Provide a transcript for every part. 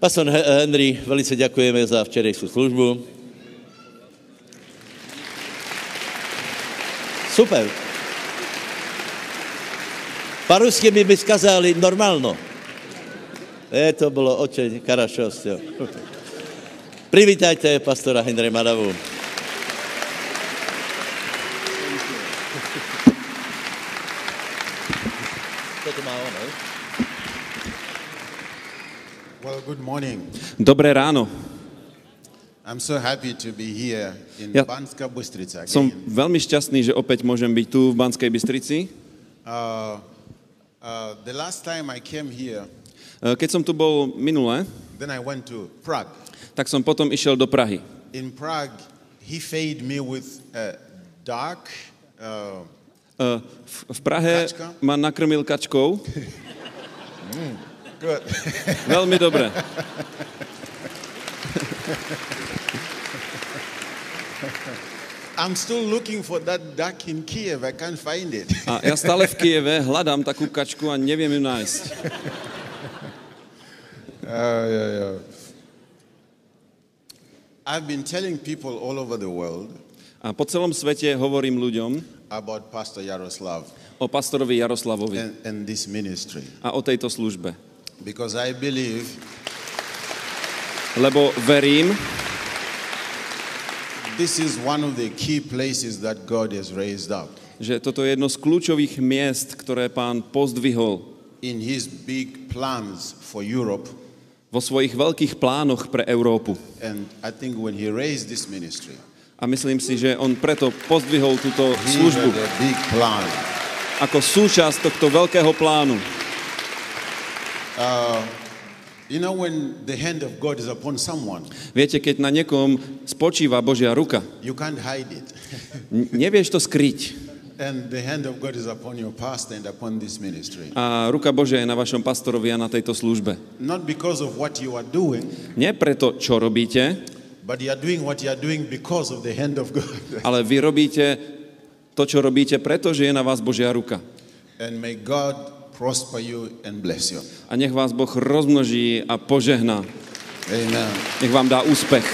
Pastor He- Henry, velice ďakujeme za včerejšiu službu. Super. Po-rusky mi by skazali normálno. E, to bolo oče, karašosť. Privítajte pastora Henry Madavu. Toto má ono, Well, good morning. Dobré ráno. I'm so happy to be here in Ja- Banska Bystrica Som again. veľmi šťastný, že opäť môžem byť tu v Banskej Bystrici. Uh, uh, the last time I came here, E, Keď som tu bol minule, then I went to Prague. tak som potom išiel do Prahy. In Prague, he fed me with uh, dark, uh, E, V, v Prahe Kačka? ma nakrmil kačkou. good. Veľmi dobre. I'm still looking for that duck in Kiev. I can't find it. A ja stále v Kieve hľadám takú kačku a neviem ju nájsť. Uh, yeah, yeah. I've been telling people all over the world A po celom svete hovorím ľuďom about Pastor Yaroslav o pastorovi Jaroslavovi and, and this ministry a o tejto službe. Because I believe Lebo verím, this is one of the key places that God has raised up že toto je jedno z kľúčových miest, ktoré pán pozdvihol in his big plans for Europe. vo svojich veľkých plánoch pre Európu. And I think when he raised this ministry, A myslím si, že on preto pozdvihol túto službu ako súčasť tohto veľkého plánu. You know, when the hand of God is upon someone, Viete, keď na niekom spočíva Božia ruka, you can't hide it. nevieš to skryť. and the hand of God is upon your pastor and upon this ministry. A ruka Božia je na vašom pastorovi a na tejto službe. Not because of what you are doing, Nie preto, čo robíte, but you are doing what you are doing because of the hand of God. ale vy robíte to, čo robíte, pretože je na vás Božia ruka. and may God prosper you and bless you. A nech vás Boh rozmnoží a požehná. Amen. Nech vám dá úspech.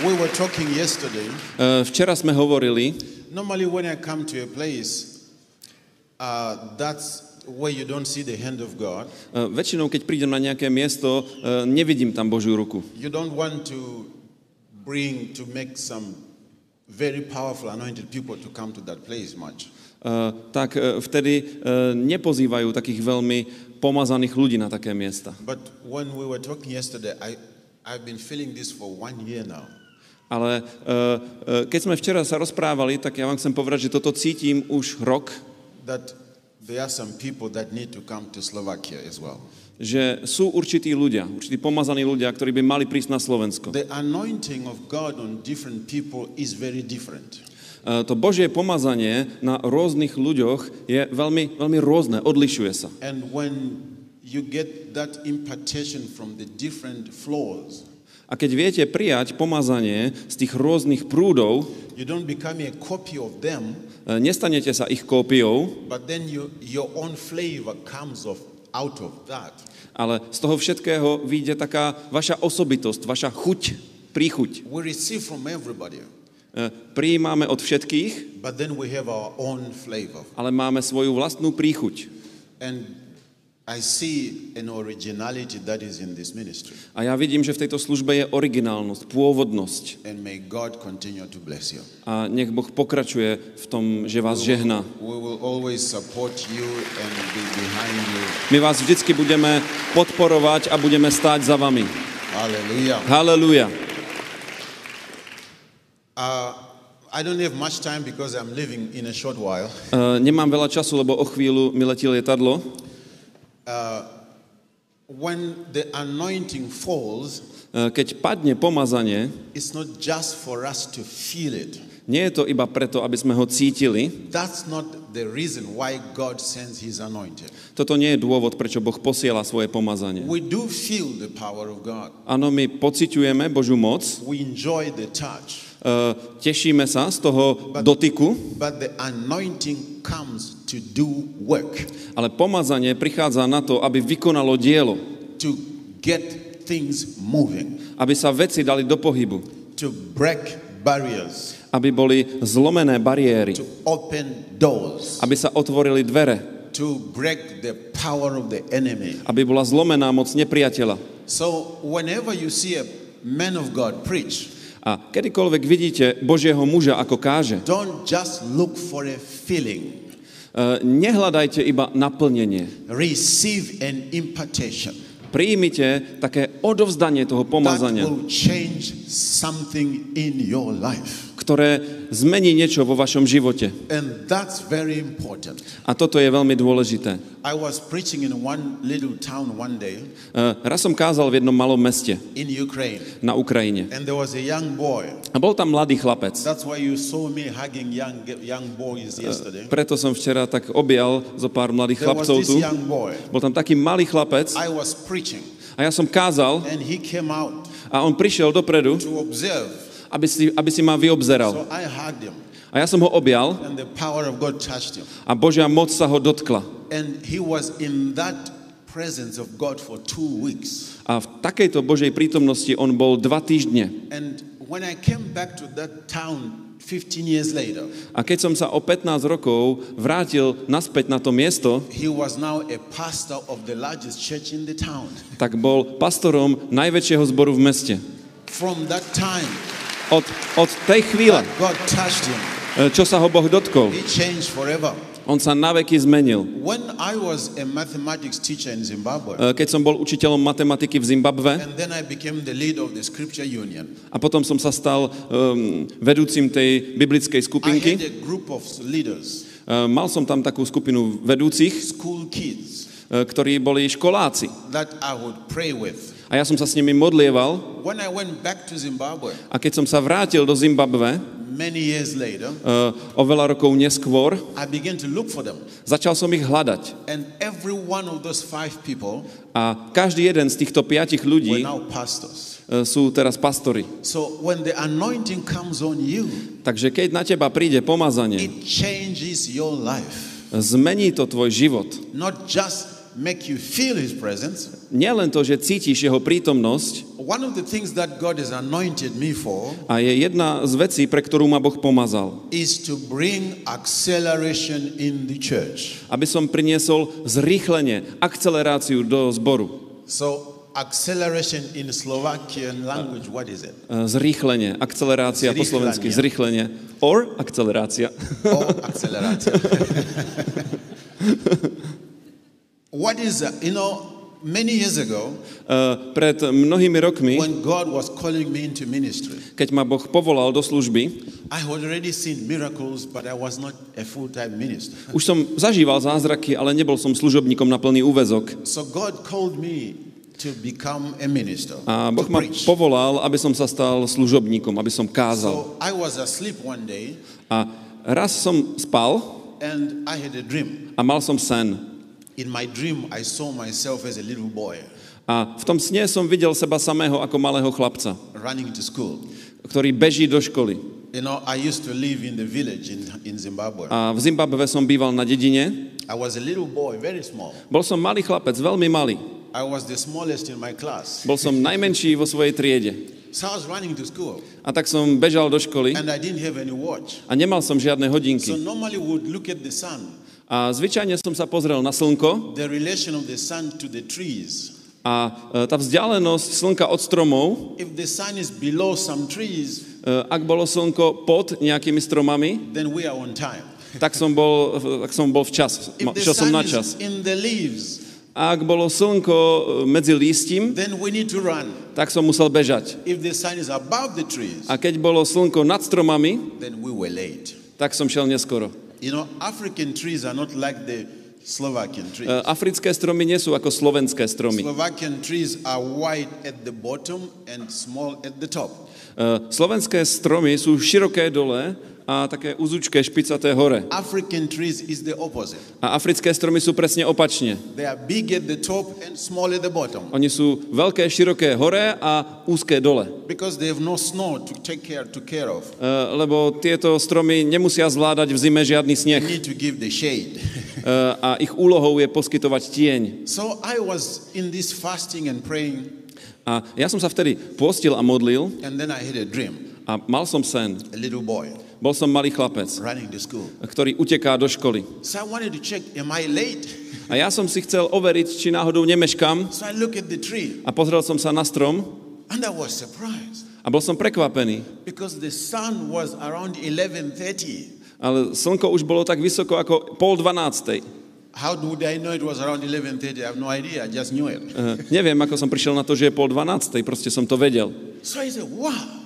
We were talking yesterday. E, Včera sme hovorili, Normally, when I come to a place, uh, that's where you don't see the hand of God. e, väčšinou keď prídem na nejaké miesto, e, nevidím tam Božiu ruku. You don't want to bring to make some very powerful anointed people to come to that place much. E, tak e, vtedy e, nepozývajú takých veľmi pomazaných ľudí na také miesta. But when we were talking yesterday, I, I've been feeling this for one year now. Ale e, e, keď sme včera sa rozprávali, tak ja vám chcem povedať, že toto cítim už rok, That there are some people that need to come to Slovakia as well. že sú určití ľudia, určití pomazaní ľudia, ktorí by mali prísť na Slovensko. The anointing of God on different people is very different. E, To Božie pomazanie na rôznych ľuďoch je veľmi, veľmi rôzne, odlišuje sa. And when you get that impartation from the different floors, A keď viete prijať pomazanie z tých rôznych prúdov, you don't become a copy of them, e, nestanete sa ich kópiou, but then you, your own flavor comes of, out of that. ale z toho všetkého vyjde taká vaša osobitosť, vaša chuť, príchuť. We receive from everybody, Prijímame od všetkých, but then we have our own flavor. ale máme svoju vlastnú príchuť. And I see an originality that is in this ministry. A ja vidím, že v tejto službe je originálnosť, pôvodnosť. And may God continue to bless you. A nech Boh pokračuje v tom, že vás žehná. We will always support you and be behind you. My vás vždycky budeme podporovať a budeme stáť za vami. Hallelujah. Haleluja. Uh, I don't have much time because I'm leaving in a short while. E, Nemám veľa času, lebo o chvíľu mi letí lietadlo. When the anointing falls, E, Keď padne pomazanie, it's not just for us to feel it. nie je to iba preto, aby sme ho cítili. That's not the reason why God sends his anointing. Toto nie je dôvod, prečo Boh posiela svoje pomazanie. We do feel the power of God. Áno, my pociťujeme Božiu moc, We enjoy the touch. E, tešíme sa z toho dotyku, But the anointing comes to do work, Ale pomazanie prichádza na to, aby vykonalo dielo, to get things moving, aby sa veci dali do pohybu, to break barriers, aby boli zlomené bariéry, to open doors, aby sa otvorili dvere, to break the power of the enemy. aby bola zlomená moc nepriateľa. So, whenever you see a man of God preach, A kedykoľvek vidíte Božieho muža, ako káže, don't just look for a feeling, e, nehľadajte iba naplnenie. receive an impartation. Príjmite také odovzdanie toho That pomazania, will change something in your life. Ktoré zmení niečo vo vašom živote. And that's very important. A toto je veľmi dôležité. I was preaching in one little town one day E, Raz som kázal v jednom malom meste in Ukraine, na Ukrajine. and there was a young boy. A bol tam mladý chlapec. That's why you saw me hugging young young boys yesterday. Preto som včera tak objal zo pár mladých There was chlapcov this tu. young boy. Bol tam taký malý chlapec I was preaching, a ja som kázal and he came out a on prišiel dopredu, to observe. Aby si, aby si ma vyobzeral. So I hugged him, A ja som ho objal a Božia moc sa ho dotkla. And he was in that presence of God for two weeks. A v takejto Božej prítomnosti on bol dva týždne. And when I came back to that town 15 years later, A keď som sa o 15 rokov vrátil naspäť na to miesto, tak bol pastorom najväčšieho zboru v meste. From that time, Od, od tej chvíle, e, čo sa ho Boh dotkol, on sa naveky zmenil. E, Keď som bol učiteľom matematiky v Zimbabve a potom som sa stal um, vedúcim tej biblickej skupinky, e, mal som tam takú skupinu vedúcich, ktorí boli školáci. A ja som sa s nimi modlieval a keď som sa vrátil do Zimbabve, many years later, e, o veľa rokov neskôr, začal som ich hľadať. A každý jeden z týchto piatich ľudí now pastors. e, sú teraz pastori. So when the anointing comes on you, Takže keď na teba príde pomazanie, it changes your life. zmení to tvoj život. Not just make you feel his presence. Nielen to, že cítiš jeho prítomnosť One of the things that God has anointed me for a je jedna z vecí, pre ktorú ma Boh pomazal. is to bring acceleration in the church. Aby som priniesol zrýchlenie, akceleráciu do zboru. So acceleration in Slovakian language, what is it? E, Zrýchlenie, akcelerácia po slovensky, zrýchlenie. Or akcelerácia. Oh, accelerator. what is that? You know, many years ago, E, Pred mnohými rokmi, when God was calling me into ministry, keď ma Boh povolal do služby, I had already seen miracles, but I was not a full-time minister. už som zažíval zázraky, ale nebol som služobníkom na plný úvezok. So God called me to become a minister, A Boh ma povolal, aby som sa stal služobníkom, aby som kázal. So I was asleep one day, A raz som spal and I had a dream. a mal som sen. In my dream, I saw myself as a little boy A v tom sne som videl seba samého ako malého chlapca, running to school. ktorý beží do školy. You know, I used to live in the village in, in Zimbabwe. A v Zimbabve som býval na dedine. I was a little boy, very small. Bol som malý chlapec, veľmi malý. I was the smallest in my class. Bol som najmenší vo svojej triede. So I was running to school, A tak som bežal do školy and I didn't have any watch. a nemal som žiadne So hodinky. normally we would look at the sun, A zvyčajne som sa pozrel na slnko the relation of the sun to the trees. a e, tá vzdialenosť slnka od stromov, If the sun is below some trees, e, ak bolo slnko pod nejakými stromami, then we are on time. tak som bol, tak som bol včas. If the Šiel som sun na is čas. in the leaves, ak bolo slnko e, medzi lístím, then we need to run. tak som musel bežať. If the sun is above the trees, A keď bolo slnko nad stromami, then we were late. tak som šiel neskoro. You know, African trees are not like the Slovakian trees. E, Africké stromy nie sú ako slovenské stromy. Slovakian trees are wide at the bottom and small at the top. E, Slovenské stromy sú široké dole a také uzučké špicaté hore. African trees is the opposite. A africké stromy sú presne opačne. They are big at the top and small at the bottom Oni sú veľké, široké hore a úzké dole. because they have no snow to take care to care of. E, Lebo tieto stromy nemusia zvládať v zime žiadny sneh. They need to give the shade. E, A ich úlohou je poskytovať tieň. so I was in this fasting and praying, A ja som sa vtedy postil a modlil and then I had a dream. a mal som sen. A little boy Bol som malý chlapec, ktorý uteká do školy. A ja som si chcel overiť, či náhodou nemeškam a pozrel som sa na strom a bol som prekvapený. because the sun was around 11:30. Ale slnko už bolo tak vysoko ako pol dvanástej. How would I know it was around 11:30? I have no idea. I just knew it. Neviem, ako som prišiel na to, že je pol dvanástej, proste som to vedel. So I said, "Wow,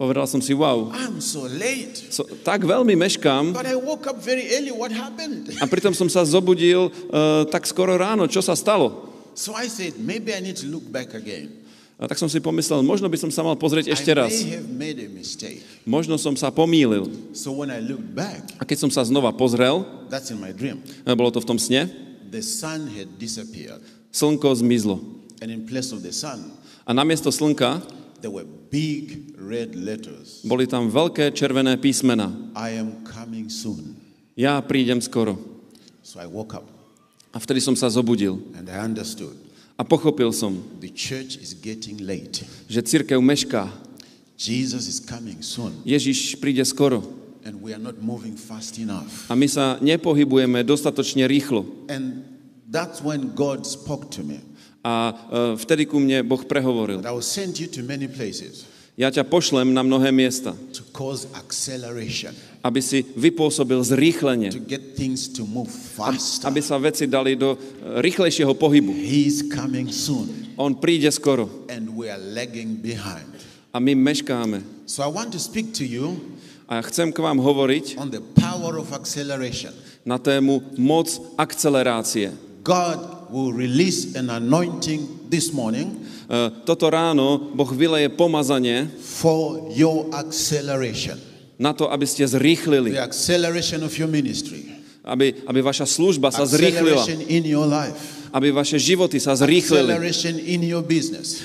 Povedal som si, wow, I'm so late." so, tak veľmi meškám But I woke up very early. What happened? a pritom som sa zobudil uh, tak skoro ráno. Čo sa stalo? So I said, maybe I need to look back again. A tak som si pomyslel, možno by som sa mal pozrieť ešte raz. Možno som sa pomýlil. A keď som sa znova pozrel, that's in my dream. e, bolo to v tom sne, slnko zmizlo. A namiesto slnka there were big red letters. boli tam veľké červené písmena. I am coming soon. Ja prídem skoro. So I woke up A vtedy som sa zobudil and I understood a pochopil som, the church is getting late. že církev mešká. Jesus is coming soon, Ježiš príde skoro. and we are not moving fast enough. A my sa nepohybujeme dostatočne rýchlo. And that's when God spoke to me. A e, vtedy ku mne Boh prehovoril. Ja ťa pošlem na mnohé miesta, aby si vypôsobil zrýchlenie, aby sa veci dali do e, rýchlejšieho pohybu. On príde skoro a my meškáme. So I want to speak to you A ja chcem k vám hovoriť on the power of acceleration. na tému moc akcelerácie. God will release an anointing this morning E, Toto ráno Boh vyleje pomazanie for your acceleration, na to, aby ste zrýchlili, the acceleration of your ministry, aby, aby vaša služba sa zrýchlila, acceleration in your life, aby vaše životy sa zrýchlili,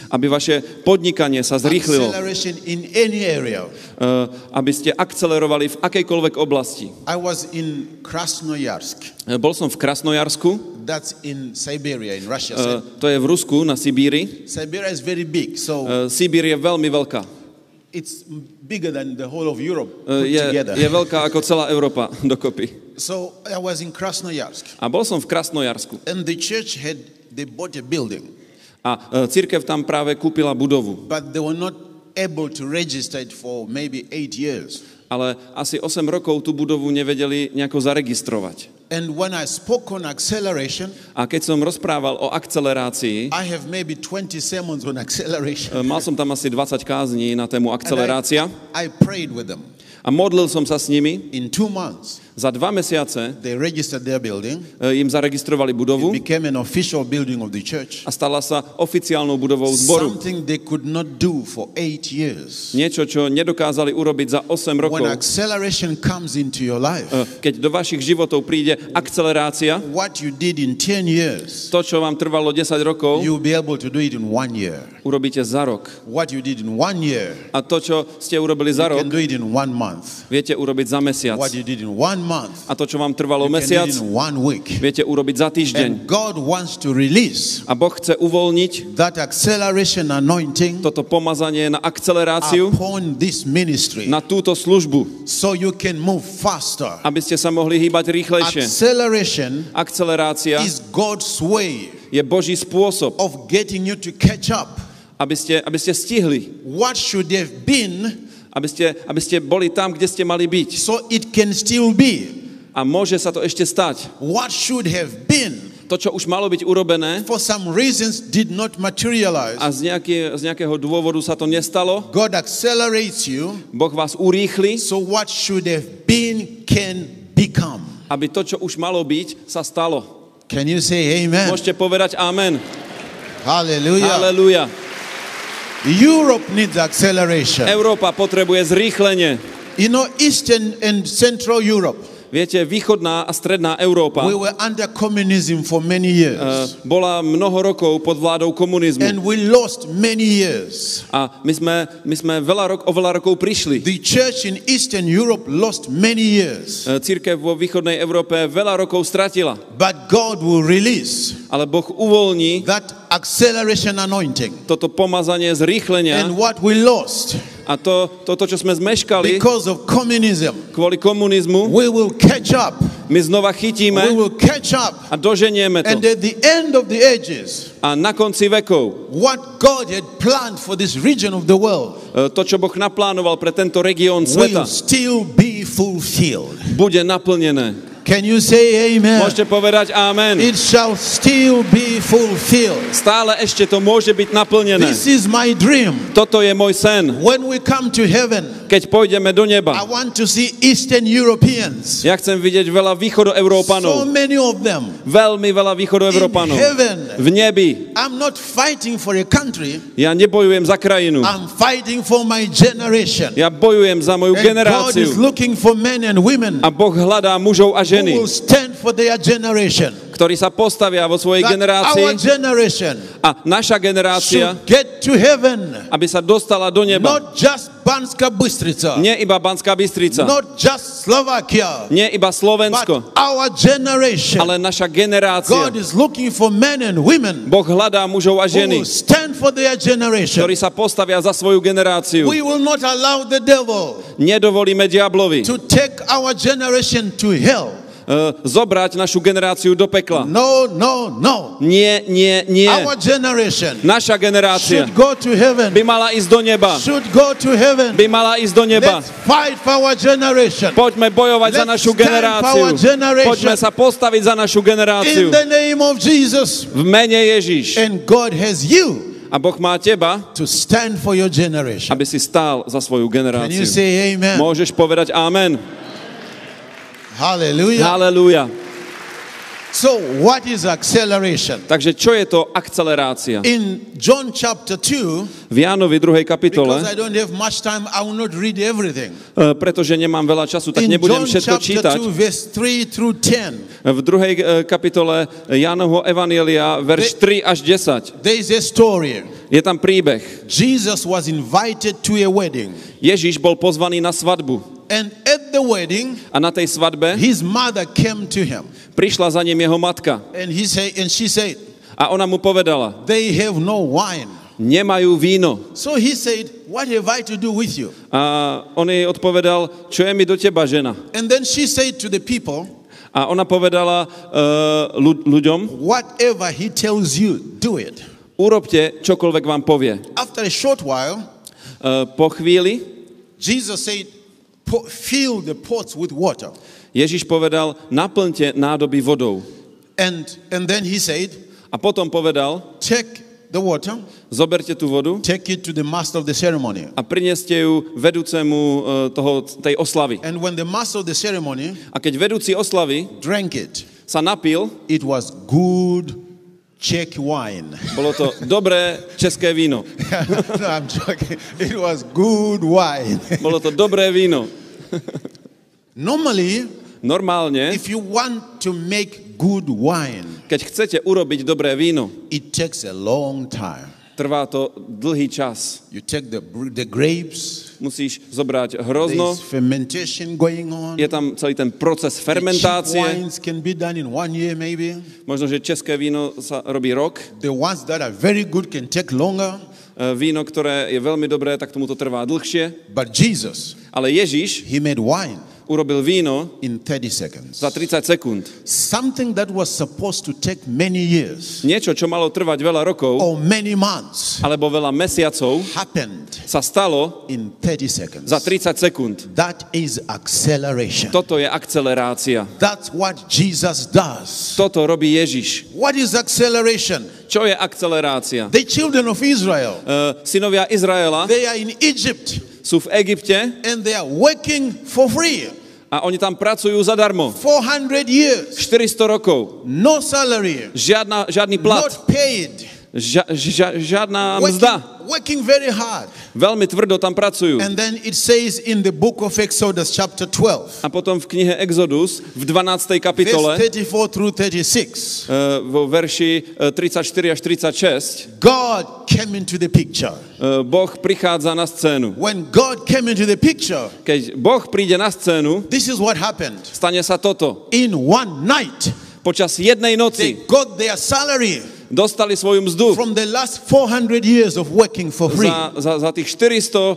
aby vaše podnikanie sa zrýchlilo, acceleration in any area. e, aby ste akcelerovali v akejkoľvek oblasti. I was in Krasnoyarsk. E, Bol som v Krasnojarsku, That's in Siberia, in Russia. e, to je v Rusku, na Sibíri. Siberia is very big, so E, Sibír je veľmi veľká. it's bigger than the whole of Europe put Je, together. je veľká ako celá Európa dokopy. So I was in Krasnoyarsk, A bol som v Krasnojarsku. and the church had they bought a building, A e, církev tam práve kúpila budovu. but they were not able to register it for maybe eight years. Ale asi 8 rokov tú budovu nevedeli nejako zaregistrovať. And when I spoke on acceleration, A keď som rozprával o akcelerácii, I have maybe 20 sermons on acceleration. e, mal som tam asi 20 kázní na tému akcelerácia I, I prayed with them. a modlil som sa s nimi. In two months, Za dva mesiace they registered their building. e, im zaregistrovali budovu It became an official building of the church. a stala sa oficiálnou budovou zboru. Something they could not do for eight years. Niečo, čo nedokázali urobiť za 8 When rokov. acceleration comes into your life, E, Keď do vašich životov príde akcelerácia, what you did in 10 years, to, čo vám trvalo 10 rokov, you'll be able to do it in one year. urobíte za rok. What you did in one year, A to, čo ste urobili za you rok, can do it in one month. viete urobiť za mesiac. What you did in one month, A to, čo vám trvalo mesiac, viete urobiť za týždeň. A Boh chce uvoľniť toto pomazanie na akceleráciu, na túto službu, so you can move faster. aby ste sa mohli hýbať rýchlejšie. Acceleration Akcelerácia je Boží spôsob, of getting you to catch up. aby ste, aby ste stihli, What should have been aby ste, aby ste boli tam, kde ste mali byť. so it can still be. A môže sa to ešte stať. What should have been To, čo už malo byť urobené for some reasons did not materialize. a z, nejaké, z nejakého dôvodu sa to nestalo, God accelerates you Boh vás urýchli, so what should have been can become. aby to, čo už malo byť, sa stalo. Can you say amen? Môžete povedať amen. Hallelujah. Halelúja. Europe needs acceleration. Európa potrebuje zrýchlenie. You know, Eastern and Central Europe, Viete, východná a stredná Európa we were under communism for many years. eh, bola mnoho rokov pod vládou komunizmu. And we lost many years. A my sme, my sme veľa rok, o veľa rokov prišli. The church in Eastern Europe lost many years. Eh, Církev vo východnej Európe veľa rokov stratila, But God will release ale Boh uvoľní that acceleration anointing. toto pomazanie zrýchlenia And what we lost a to, toto, čo sme zmeškali because of communism, kvôli komunizmu, we will catch up. my znova We chytíme will catch up. a doženieme And to. at the end of the ages, A na konci vekov what God had planned for this region of the world eh, to, čo Boh naplánoval pre tento región will sveta, still be fulfilled. bude naplnené. Can you say amen? Môžete povedať amen. It shall still be fulfilled. Stále ešte to môže byť naplnené. This is my dream. Toto je môj sen. When we come to heaven, Keď pôjdeme do I neba, want to see Eastern Europeans. ja chcem vidieť veľa So východoeurópanov. many of them. Veľmi veľa In východoeurópanov. heaven, V nebi. I'm not fighting for a country, Ja nebojujem za krajinu. I'm fighting for my generation. Ja bojujem za moju And God is generáciu. looking for men and women A Boh hľadá mužov a who ženy, ktorí sa postavia vo svojej generácii a naša generácia, aby sa dostala do neba. Banska Bystrica, Nie iba Banská Bystrica, not just Slovakia, nie iba but Slovensko, our generation. ale naša generácia. God is looking for men and women Boh hľadá mužov a ženy, stand for their generation. ktorí sa postavia za svoju generáciu. We will not allow the devil Nedovolíme diablovi to take our generation to hell. Uh, zobrať našu generáciu do pekla. No, no, no. Nie, nie, nie. Our generation Naša generácia should go to heaven. by mala ísť do neba. Should go to heaven. By mala ísť do neba. Let's fight for our generation. Poďme bojovať za Let's našu stand for generáciu. our generation. Poďme sa postaviť za našu generáciu. In the name of Jesus. V mene Ježiš. And God has you A Boh má teba, to stand for your generation. aby si stál za svoju Can generáciu. you say amen? Môžeš povedať amen. Hallelujah. Halelúja. So, what is acceleration? Takže čo je to akcelerácia? In John chapter 2, V Jánovi 2. kapitole, because I don't have much time, I will not read everything. e, pretože nemám veľa času, tak In nebudem John všetko čítať. 2, verse 3 through 10, V druhej e, kapitole Jánovho Evanielia, verš 3 až 10, there is a story. je tam príbeh. Jesus was invited to a wedding, Ježiš bol pozvaný na svadbu and at the wedding, a na tej svadbe his mother came to him, prišla za ním jeho matka and he said, and she said, a ona mu povedala, they have no wine. nemajú víno. So he said, what have I to do with you? A on jej odpovedal, čo je mi do teba, žena? And then she said to the people, A ona povedala uh, ľu- ľuďom, whatever he tells you, do it. urobte čokoľvek vám povie. After a short while, Uh, po chvíli Jesus said, "Pour- fill the pots with water. Ježiš povedal, naplňte nádoby vodou. And, and then he said, A potom povedal, take the water, zoberte tú vodu take it to the master of the ceremony. a prineste ju vedúcemu uh, toho, tej oslavy. And when the master of the ceremony A keď vedúci oslavy drank it, sa napil, it was good Czech wine. bolo to dobré české víno. no, I'm joking. It was good wine. Bolo to dobré víno. Normally, Normálne, if you want to make good wine, keď chcete urobiť dobré víno, it takes a long time. trvá to dlhý čas. You take the, the grapes, Musíš zobrať hrozno, je tam celý ten proces fermentácie. Možno, že české víno sa robí rok. The ones that are very good can take longer. E, Víno, ktoré je veľmi dobré, tak tomu to trvá dlhšie. Ale Ježiš he made wine urobil víno in 30 seconds. za 30 sekúnd. Something that was supposed to take many years Niečo, čo malo trvať veľa rokov, or many months alebo veľa mesiacov, happened sa stalo in 30 seconds. za 30 sekúnd. That is acceleration. Toto je akcelerácia. That's what Jesus does. Toto robí Ježiš. What is acceleration? Čo je akcelerácia? The children of Israel, Uh, synovia Izraela they are in Egypt sú v Egypte and they are working for free. a oni tam pracujú zadarmo. 400 years. 400 rokov. No salary. Žiadna, žiadny plat. Not paid. Ža, ža, žiadna mzda. working very hard. Veľmi tvrdo tam pracujú. And then it says in the book of Exodus, chapter 12, A potom v knihe Exodus v 12. verse kapitole 34 through 36, eh, vo verši eh, 34 až 36 God came into the picture. eh, Boh prichádza na scénu. When God came into the picture, Keď Boh príde na scénu, this is what happened. stane sa toto. In one night, Počas jednej they noci got their salary dostali svoju mzdu from the last 400 years of working for free. za, za, za tých 400 eh,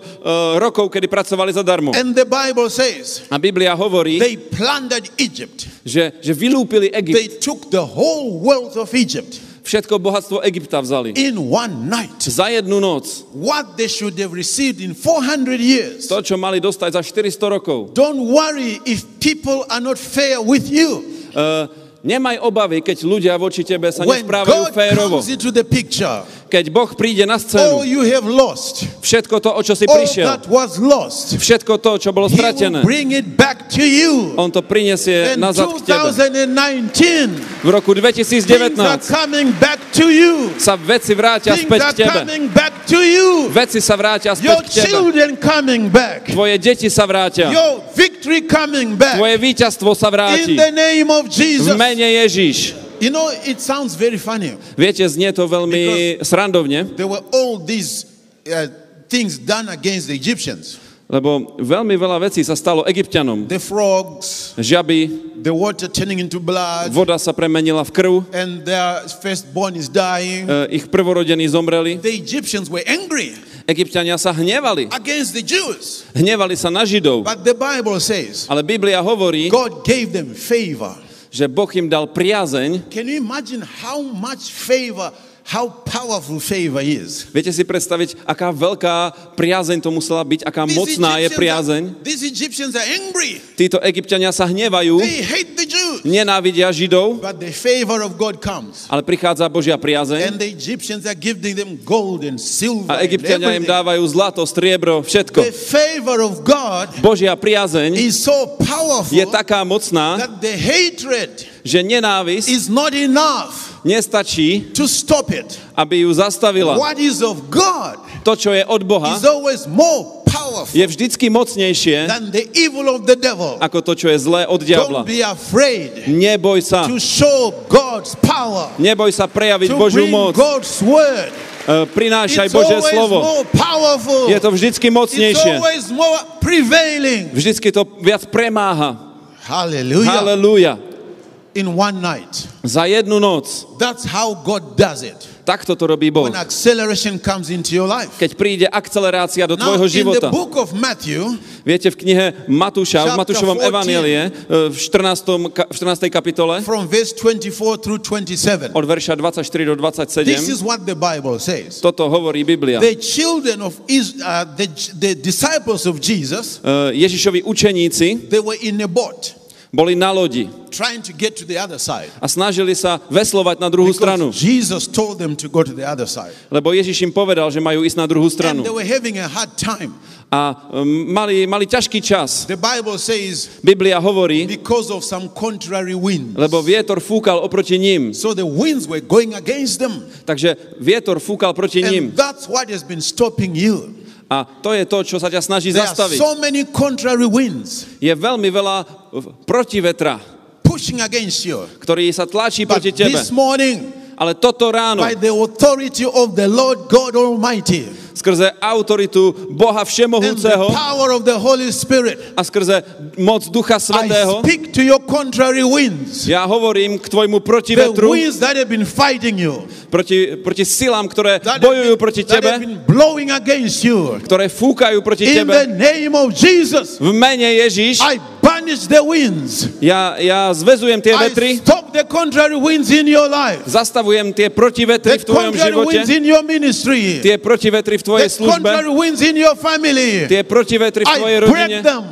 rokov, kedy pracovali zadarmo. And the Bible says A Biblia hovorí, they plundered Egypt. že, že vylúpili Egypt. They took the whole wealth of Egypt Všetko bohatstvo Egypta vzali. in one night. Za jednu noc. What they should have received in 400 years. To, čo mali dostať za 400 rokov. Don't worry if people are not fair with you. Uh, nemaj obavy, keď ľudia voči tebe sa When nesprávajú God férovo. comes into the picture, Keď Boh príde na all scénu, you have lost, všetko to, o čo si all prišiel, that was lost, všetko to, čo bolo He will stratené, bring it back to you. On to prinesie In nazad k tebe. 2019, V roku things 2019 are coming back to you. sa veci vrátia Things späť are k tebe. coming back to you. Veci sa vrátia Your späť k tebe. children coming back. Tvoje deti sa vrátia. Your victory coming back. Tvoje víťazstvo sa In vráti. the name of V Jesus. Mene Ježiš. You know, it sounds very funny. Viete, znie to veľmi srandovne, There were all these uh, things done against the Egyptians. lebo veľmi veľa vecí sa stalo egyptianom. The frogs, Žaby, the water turning into blood, voda sa premenila v krv, and their firstborn is dying. e, ich prvorodení zomreli. The Egyptians were angry Egyptiania sa hnevali. against the Jews. Hnevali sa na Židov. But the Bible says Ale Biblia hovorí, God gave them favor. Že Boh im dal priazeň. Can you imagine how much favor, how powerful favor is? Viete si predstaviť, aká veľká priazeň to musela byť, aká mocná je priazeň. Títo Egyptiania sa hnevajú, They hate the Jews. nenávidia Židov, But the favor of God comes. ale prichádza Božia priazeň And the Egyptians are giving them gold and silver. a Egyptiania im dávajú zlato, striebro, všetko. The favor of God Božia priazeň is so powerful je taká mocná, that the hatred že nenávisť is not enough nestačí, to stop it. aby ju zastavila. What is of God To, čo je od Boha, je vždycky mocnejšie ako to, čo je zlé od diabla. Neboj sa. Neboj sa prejaviť Božiu moc. E, Prinášaj Božie slovo. Je to vždycky mocnejšie. Vždycky to viac premáha. Hallelujah. Halelúja. In one night. Za jednu noc. That's how God does it. Takto to robí Boh. Keď príde akcelerácia do tvojho života. Viete, v knihe Matúša, v Matúšovom 14. evanielie, e, v 14. ka- v 14. kapitole, from verse 24 through 27, od verša 24 do this 27, is what the Bible says. toto hovorí Biblia. Uh, the, the disciples of Jesus, E, Ježišovi učeníci boli na lodi a snažili sa veslovať na druhú stranu, lebo Ježiš im povedal, že majú ísť na druhú stranu. a um, mali, mali ťažký čas. Biblia hovorí, lebo vietor fúkal oproti ním. Takže vietor fúkal proti ním. A to je to, čo sa ťa snaží There zastaviť. so many contrary winds Je veľmi veľa protivetra, pushing against you. ktorý sa tlačí But proti tebe. this morning, Ale toto ráno, by the authority of the Lord God Almighty skrze autoritu Boha and the Všemohúceho power of the Holy Spirit, a skrze moc Ducha I Svetého, speak to your contrary winds. ja hovorím k tvojmu protivetru, winds that have been fighting you, proti, proti silám, ktoré bojujú proti tebe, have been blowing against you. ktoré fúkajú proti In the tebe. name of Jesus, V mene Ježiš, I banish the winds. ja, ja zvezujem tie I vetry, stop the contrary winds in your life. zastavujem tie protivetry The v tvojom živote, winds in your ministry. tie protivetry v tvojej The službe, contrary winds in your family. tie protivetry v tvojej I rodine. break them.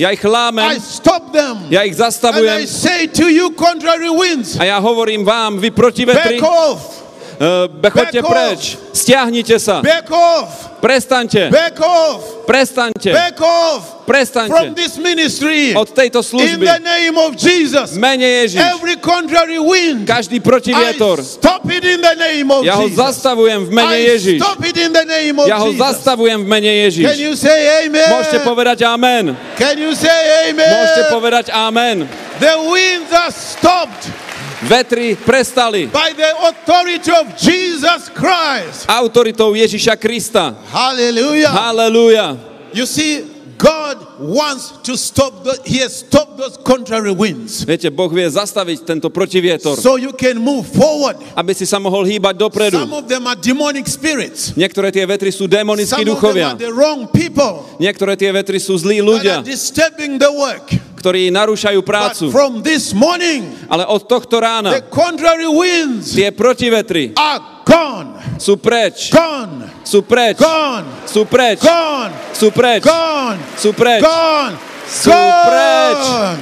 Ja ich I lámem, stop them. ja ich And I zastavujem say to you, contrary winds, a ja hovorím vám, vy back protivetry, off. Uh, choďte Back preč, stiahnite sa, Back off. prestaňte, Back off. prestaňte, Back off. From prestaňte this ministry. od tejto In služby. the name of Jesus. Mene Ježiš, Every contrary wind. každý I protivietor, stop it in the name of ja ho zastavujem v mene I Ježiš. stop it in the name of Ja ho zastavujem v mene Can Ježiš. you say amen? Môžete povedať amen. Can you say amen? Môžete povedať amen. The winds are stopped Vetry prestali by the authority of Jesus Christ. autoritou Ježiša Krista. Hallelujah. Halelúja. You see, God wants to stop the, he has stopped those contrary winds. Viete, Boh vie zastaviť tento protivietor, So you can move forward. aby si sa mohol hýbať dopredu. Some of them are demonic spirits. Niektoré tie vetry sú démonickí Some of them duchovia. are the wrong people Niektoré tie vetry sú zlí ľudia, are disturbing the work. ktorí narúšajú But prácu. from this morning, Ale od tohto the rána contrary winds tie protivetry are gone, sú preč. gone, Sú preč. gone, Sú preč. gone, Sú preč. gone, Sú preč. gone, Sú preč. gone.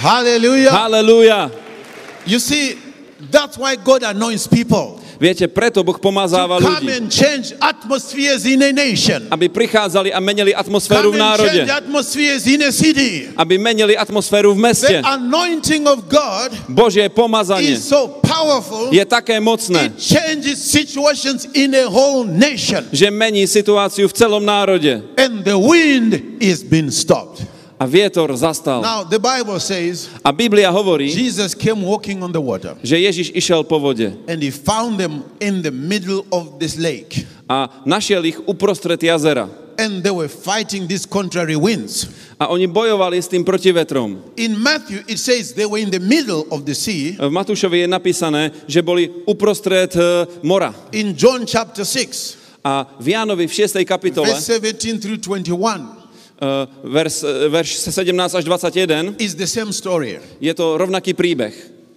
Hallelujah. Halelúja. You see, that's why God anoints people Viete, preto Boh pomazáva ľudí, aby prichádzali a menili atmosféru v národe. Aby menili atmosféru v meste. Božie pomazanie je také mocné, že mení situáciu v celom národe. And the wind is being stopped. A vietor zastal. Now, the Bible says A Biblia hovorí, Jesus came walking on the water že Ježiš išiel po vode and he found them in the middle of this lake. a našiel ich uprostred jazera. And they were fighting these contrary winds. A oni bojovali s tým protivetrom. In Matthew, it says they were in the middle of the sea. V Matúšovi je napísané, že boli uprostred e, mora. In John chapter 6, A v Jánovi v 6. kapitole, verse 17 through 21, e, vers, e, verš 17 až 21, is the same story. je to rovnaký príbeh.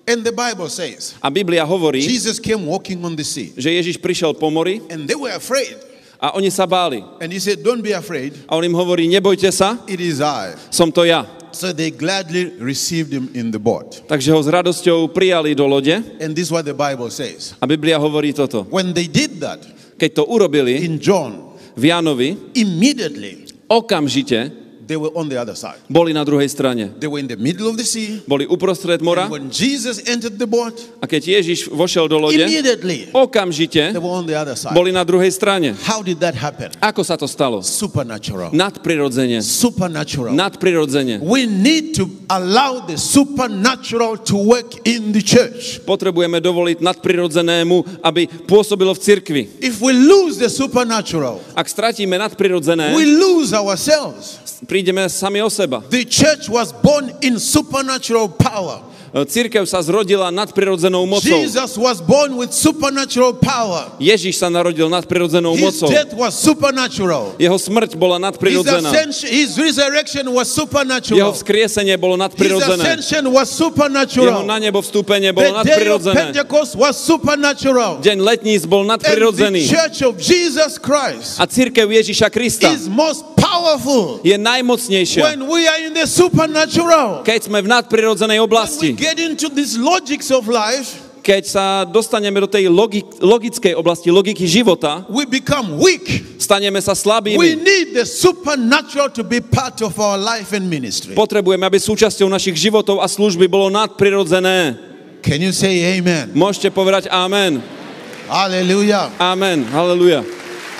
And the Bible says A Biblia hovorí, Jesus came walking on the sea, že Ježiš prišiel po mori and they were afraid. a oni sa báli. And he said, Don't be afraid, A on im hovorí, nebojte sa, it is I. som to ja. So they gladly received him in the boat. Takže ho s radosťou prijali do lode And this is what the Bible says. a Biblia hovorí toto. When they did that Keď to urobili in John, v Jánovi, immediately okamžite they were on the other side. boli na druhej strane. They were in the middle of the sea. Boli uprostred mora And when Jesus entered the boat, a keď Ježiš vošiel do lode, immediately okamžite they were on the other side. boli na druhej strane. How did that happen? Ako sa to stalo? Supernatural. Nadprirodzene. Supernatural. Nadprirodzene. We need to allow the supernatural to work in the church. Potrebujeme dovoliť nadprirodzenému, aby pôsobilo v cirkvi. If we lose the supernatural, Ak stratíme nadprirodzené, we lose ourselves. Prídeme sami o seba. The church was born in supernatural power. Církev sa zrodila nadprirodzenou mocou. Jesus was born with supernatural power. Ježiš sa narodil nadprirodzenou His mocou. death was supernatural. Jeho smrť bola His, nadprirodzená. his resurrection was Jeho supernatural. vzkriesenie bolo His nadprirodzené. ascension was Jeho supernatural. na nebo vstúpenie bolo The day of. Pentecost was supernatural. Deň letníc bol And the nadprirodzený. church of Jesus Christ A církev Ježiša Krista is most powerful je najmocnejšia, when we are in the supernatural. keď sme v nadprirodzenej oblasti. Get into these logics of life, Keď sa dostaneme do tej logi- logickej oblasti, logiky života, we become weak. staneme sa We slabými. need the supernatural to be part of our life and ministry. Potrebujeme, aby súčasťou našich životov a služby bolo nadprirodzené. Can you say amen? Môžete povedať amen. Hallelujah. Amen. Halleluja.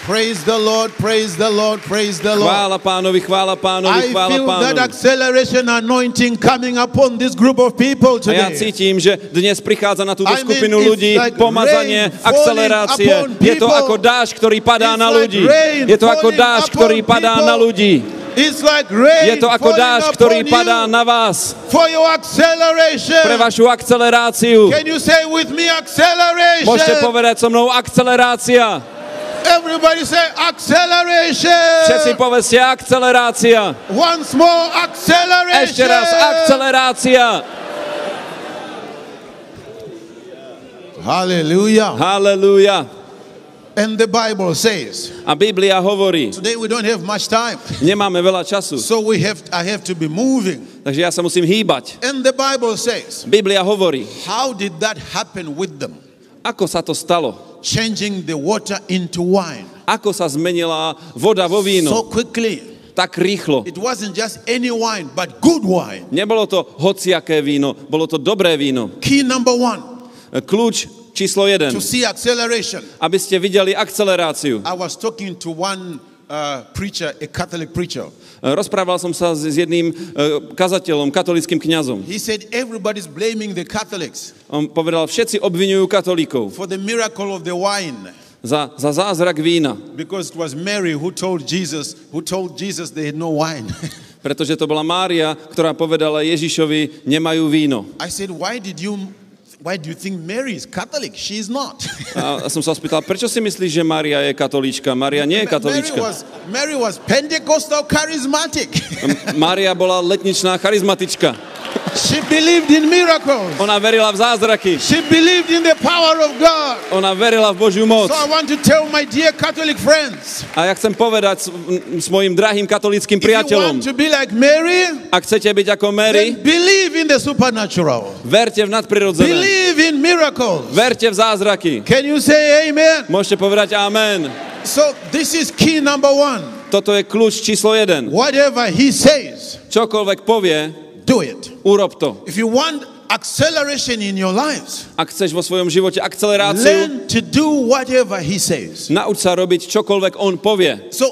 Praise the Lord, praise the Lord, praise the Lord. Chvála pánovi, chvála pánovi, I chvála feel that pánovi. acceleration anointing coming upon this group of people A ja today. cítim, že dnes prichádza na túto I mean, skupinu it's ľudí like pomazanie, akcelerácie. Je to ako dážď, ktorý padá It's na ľudí. Je to ako upon ktorý padá na ľudí. It's like rain Je to ako dážď, ktorý padá na vás. Pre vašu akceleráciu. Can you say with me acceleration? Môžete povedať so mnou akcelerácia. Everybody say acceleration. Všetci povedzte akcelerácia. Once more acceleration. Ešte raz akcelerácia. Hallelujah. Halelúja. And the Bible says, A Biblia hovorí, today we don't have much time. nemáme veľa času, So we have I have to be moving. takže ja sa musím hýbať. And the Bible says, Biblia hovorí, how did that happen with them? ako sa to stalo, Changing the water into wine. ako sa zmenila voda vo So quickly. tak rýchlo. It wasn't just any wine, but good wine. Nebolo to hociaké víno, bolo to dobré víno. Key number one Kľúč číslo jeden, to see acceleration. aby ste videli akceleráciu. I was talking to one uh, preacher, a Catholic preacher. Rozprával som sa s jedným e, kazateľom, katolickým kňazom. He said everybody's blaming the Catholics On povedal, všetci obvinujú katolíkov for the miracle of the wine za, za zázrak vína, because it was Mary who told Jesus, who told Jesus they had no wine. pretože to bola Mária, ktorá povedala Ježišovi, nemajú víno. I said, why did you, why do you think Mary is Catholic? She is not. A som sa spýtal, prečo si myslíš, že Mária je katolíčka? Mária nie je Mary katolíčka. was, Mary was Pentecostal charismatic. Mária bola letničná charizmatička. she believed in miracles. Ona verila v zázraky. She believed in the power of God. Ona verila v Božiu moc. So I want to tell my dear Catholic friends, A ja chcem povedať s, s mojim drahým katolickým if you want priateľom, to be like Mary, ak chcete byť ako Mary, believe in the supernatural. verte v nadprirodzené. Believe in miracles. Verte v zázraky. Can you say amen? Môžete povedať amen. So this is key number one. Toto je kľúč číslo jeden. Whatever he says, Čokoľvek povie, do it. urob to. If you want acceleration in your lives, Ak chceš vo svojom živote akceleráciu, learn to do whatever he says. nauč sa robiť čokoľvek on povie. So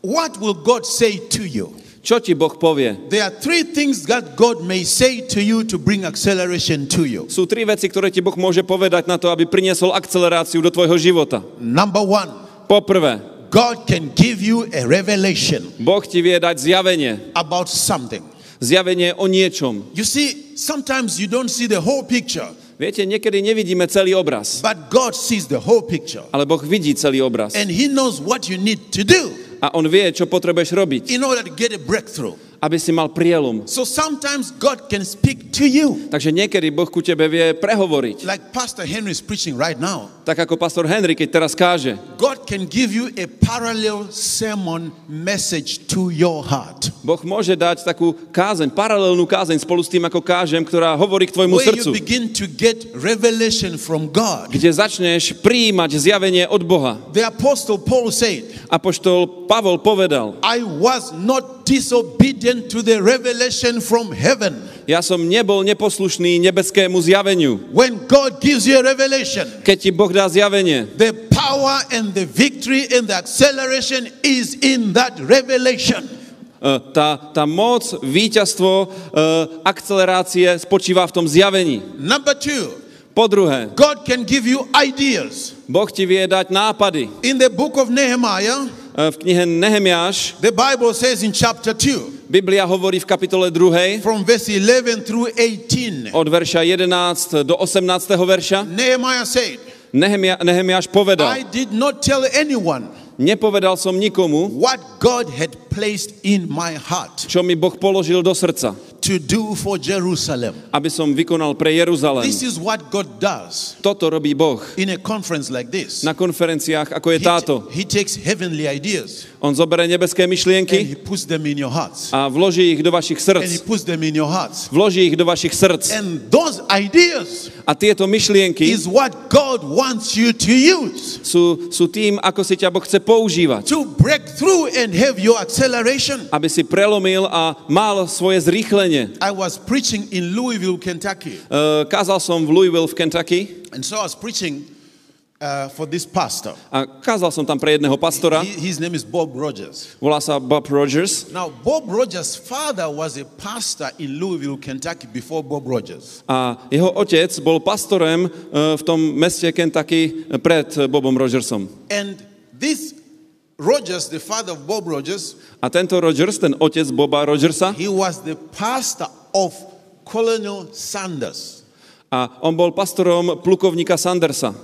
what will God say to you? Čo ti Boh povie? There are three things that God may say to you to bring acceleration to you. Sú tri veci, ktoré ti Boh môže povedať na to, aby priniesol akceleráciu do tvojho života. Number one, Poprvé, God can give you a revelation Boh ti vie dať zjavenie. about something. Zjavenie o niečom. You see, sometimes you don't see the whole picture, Viete, niekedy nevidíme celý obraz, but God sees the whole picture. ale Boh vidí celý obraz. And He knows what you need to do A On vie, čo potrebuješ robiť, in order to get a breakthrough. Aby si mal prielum. So sometimes God can speak to you, Takže niekedy Boh ku tebe vie prehovoriť. like Pastor Henry is preaching right now. Tak ako pastor Henry, keď teraz káže. God can give you a parallel sermon message to your heart. Boh môže dať takú kázeň, paralelnú kázeň spolu s tým, ako kážem, ktorá hovorí k tvojmu Where you srdcu. begin to get revelation from God. Kde začneš prijímať zjavenie od Boha. The Apostle Paul said, Apoštol Pavol povedal, I was not disobedient to the revelation from heaven. ja som nebol neposlušný nebeskému zjaveniu. When God gives you a revelation, Keď ti Boh dá zjavenie, the power and the victory and the acceleration is in that revelation. tá, tá moc, víťazstvo, e, akcelerácie spočíva v tom zjavení. Number two, Po druhé, God can give you ideas. Boh ti vie dať nápady. In the book of Nehemiah, V knihe Nehemiáš the Bible says in chapter 2, Biblia hovorí v kapitole 2. from verse 11 through 18, od verša 11 do 18. verša. Nehemiah said, Nehemia, Nehemiáš povedal, I did not tell anyone nepovedal som nikomu, what God had placed in my heart čo mi Boh položil do srdca, to do for Jerusalem. aby som vykonal pre Jeruzalém. This is what God does Toto robí Boh in a conference like this. na konferenciách, ako je He, táto. he takes heavenly ideas On zoberie nebeské myšlienky a vloží ich do vašich srdc. Vloží ich do vašich srdc. A tieto myšlienky sú, sú tým, ako si ťa Boh chce používať. Aby si prelomil a mal svoje zrýchlenie. I was preaching in Louisville, Kentucky. E, Kázal som v Louisville v Kentucky And so I was preaching uh, for this pastor. a kázal som tam pre jedného pastora. He- his name is Bob Rogers. Volá sa Bob Rogers Now, Bob Rogers' father was a pastor in Louisville, Kentucky before Bob Rogers. a jeho otec bol pastorem e, v tom meste Kentucky uh, pred uh, Bobom Rogersom. And this Rogers, the father of Bob Rogers, A tento Rogers, ten otec Boba Rogersa, he was the pastor of Colonel Sanders. a on bol pastorom plukovníka Sandersa.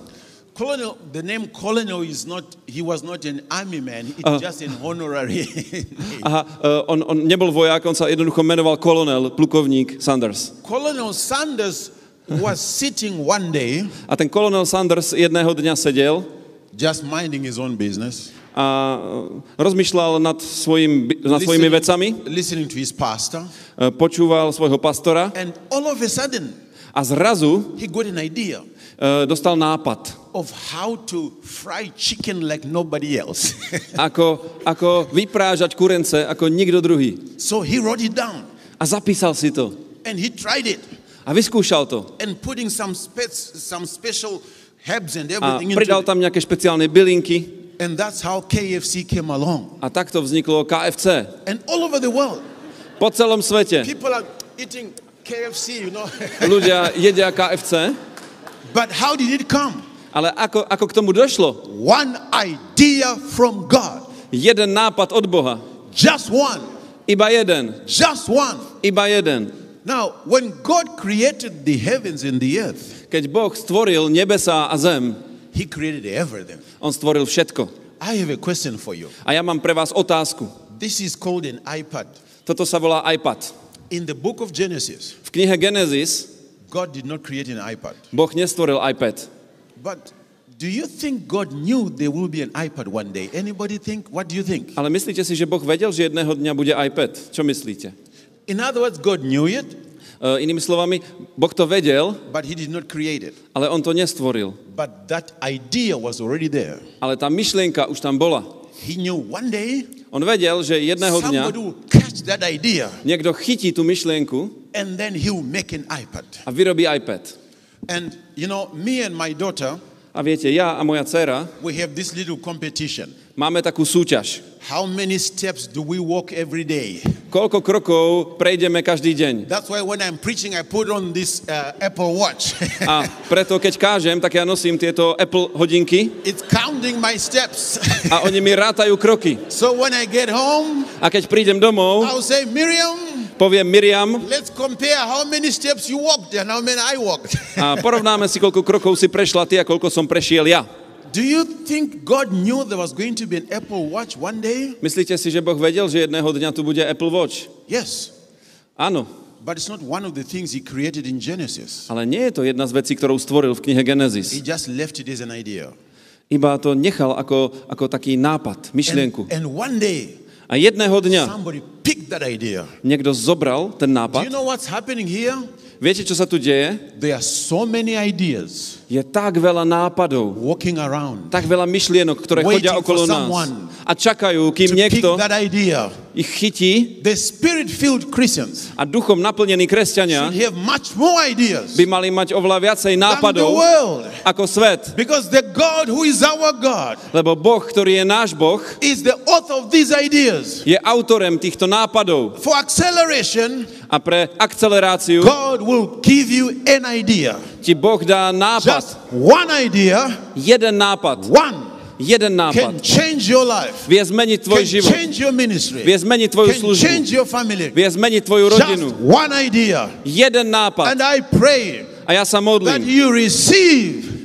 Colonel, the name Colonel is not, he was not an army man, it's Uh. just an honorary name. Aha, e, on, on nebol vojak, on sa jednoducho menoval kolonel, plukovník Sanders. Colonel Sanders was sitting one day A ten kolonel Sanders jedného dňa sedel just minding his own business, a e, rozmýšľal nad, svojim, nad svojimi vecami, listening to his pastor, e, počúval svojho pastora and all of a sudden a zrazu he got an idea dostal nápad, of how to fry chicken like nobody else. ako, ako vyprážať kurence ako nikto druhý. so he wrote it down A zapísal si to. and he tried it A vyskúšal to. and putting some spec- some special herbs and A everything into pridal tam nejaké špeciálne bylinky And that's how KFC came along. a takto vzniklo KFC. And all over the world, Po celom svete people are eating KFC, you know. ľudia jedia KFC, but how did it come? Ale ako, ako k tomu došlo? One idea from God. Jeden nápad od Boha. Just one. Iba jeden. Just one. Iba jeden. Now, when God created the heavens and the earth, Keď Boh stvoril nebesa a zem, He created everything. on stvoril všetko. I have a question for you. A ja mám pre vás otázku. This is called an iPad. Toto sa volá iPad. In the book of Genesis, V knihe Genesis God did not create an iPad. Boh nestvoril iPad. But do you think God knew there will be an iPad one day? Anybody think? What do you think? Ale myslíte si, že Boh vedel, že jedného dňa bude iPad? Čo myslíte? In other words, God knew it, E, inými slovami, Boh to vedel, but He did not create it. ale on to nestvoril. But that idea was already there. Ale tá myšlienka už tam bola. He knew one day On vedel, že jedného dňa idea niekto chytí tú myšlienku and then he will make an iPad. a vyrobí iPad. And you know, me and my daughter, A viete, ja a moja dcera we have this little competition. máme takú súťaž. How many steps do we walk every day? Koľko krokov prejdeme každý deň? That's why when I'm preaching, I put on this uh, Apple Watch. A preto, keď kážem, tak ja nosím tieto Apple hodinky it's counting my steps. a oni mi rátajú kroky. so when I get home, A keď prídem domov, I'll say, Miriam, poviem Miriam let's compare how many steps you walked and how many I walked. a porovnáme si, koľko krokov si prešla ty a koľko som prešiel ja. Do you think God knew there was going to be an Apple Watch one day? Myslíte si, že Boh vedel, že jedného dňa tu bude Apple Watch? Yes. Áno, But it's not one of the things he created in Genesis. ale nie je to jedna z vecí, ktorú stvoril v knihe He Genesis. just left it as an idea. Iba to nechal ako, ako taký nápad, myšlienku. And, and one day, A jedného dňa niekto zobral ten nápad. Viete, čo sa tu deje? Je tak veľa nápadov, walking around. tak veľa myšlienok, ktoré chodia okolo nás. A čakajú, kým niekto idea. ich chytí The spirit-filled Christians a duchom naplnení kresťania have much more ideas by mali mať oveľa viacej nápadov world. ako svet. Because the God who is our God Lebo Boh, ktorý je náš Boh, is the author of these ideas. je autorem týchto nápadov. For acceleration, A pre akceleráciu God will give you an idea. ti Boh dá nápad. Just one idea, Jeden nápad. one Jeden nápad. Vie zmeniť tvoj život. Vie zmeniť tvoju službu. Vie zmeniť tvoju rodinu. Jeden nápad. A ja sa modlím,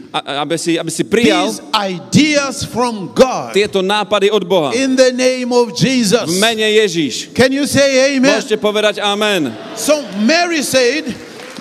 a- aby si, aby si prijal these ideas from God tieto nápady od Boha. in the name of V mene Ježíš. Can you say amen? Môžete povedať amen. So Mary said,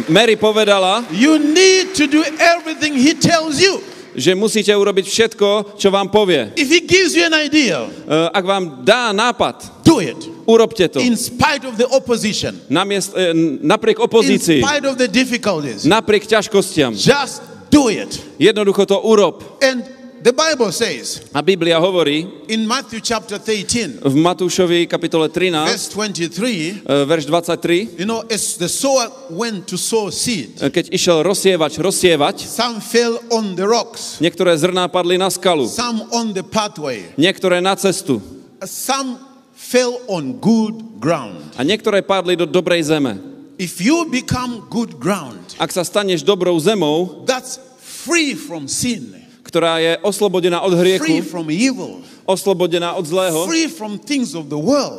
Mary povedala, You need to do everything He tells you. že musíte urobiť všetko, čo vám povie. If He gives you an idea, E, Ak vám dá nápad, do it urobte to. in spite of the opposition, Namiest, e, napriek in opozícii, spite of the difficulties. napriek ťažkostiam. Just do it. Jednoducho to urob. And the Bible says A Biblia hovorí in Matthew chapter 13, v Matúšovi kapitole 13, verse 23, e, verš 23, you know, as the sower went to sow seed, e, keď išiel rozsievač rozsievať, some fell on the rocks, niektoré zrná padli na skalu, some on the pathway, niektoré na cestu some fell on good ground. a niektoré padli do dobrej zeme. If you become good ground, Ak sa staneš dobrou zemou, that's free from sin, ktorá je oslobodená od hriechu, oslobodená od zlého,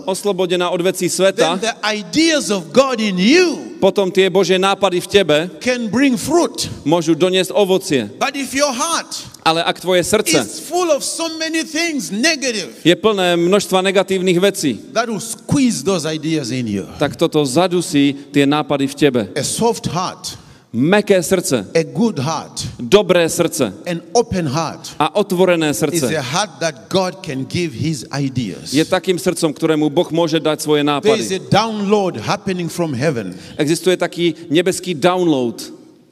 oslobodená od vecí sveta, potom tie Božie nápady v tebe môžu doniesť ovocie. Ale ak tvoje srdce je plné množstva negatívnych vecí, tak toto zadusí tie nápady v tebe. Meké srdce, A good heart, dobré srdce an open heart, a otvorené is srdce a heart that God can give His ideas. je takým srdcom, ktorému Boh môže dať svoje There is nápady. a download happening from heaven, Existuje taký nebeský download.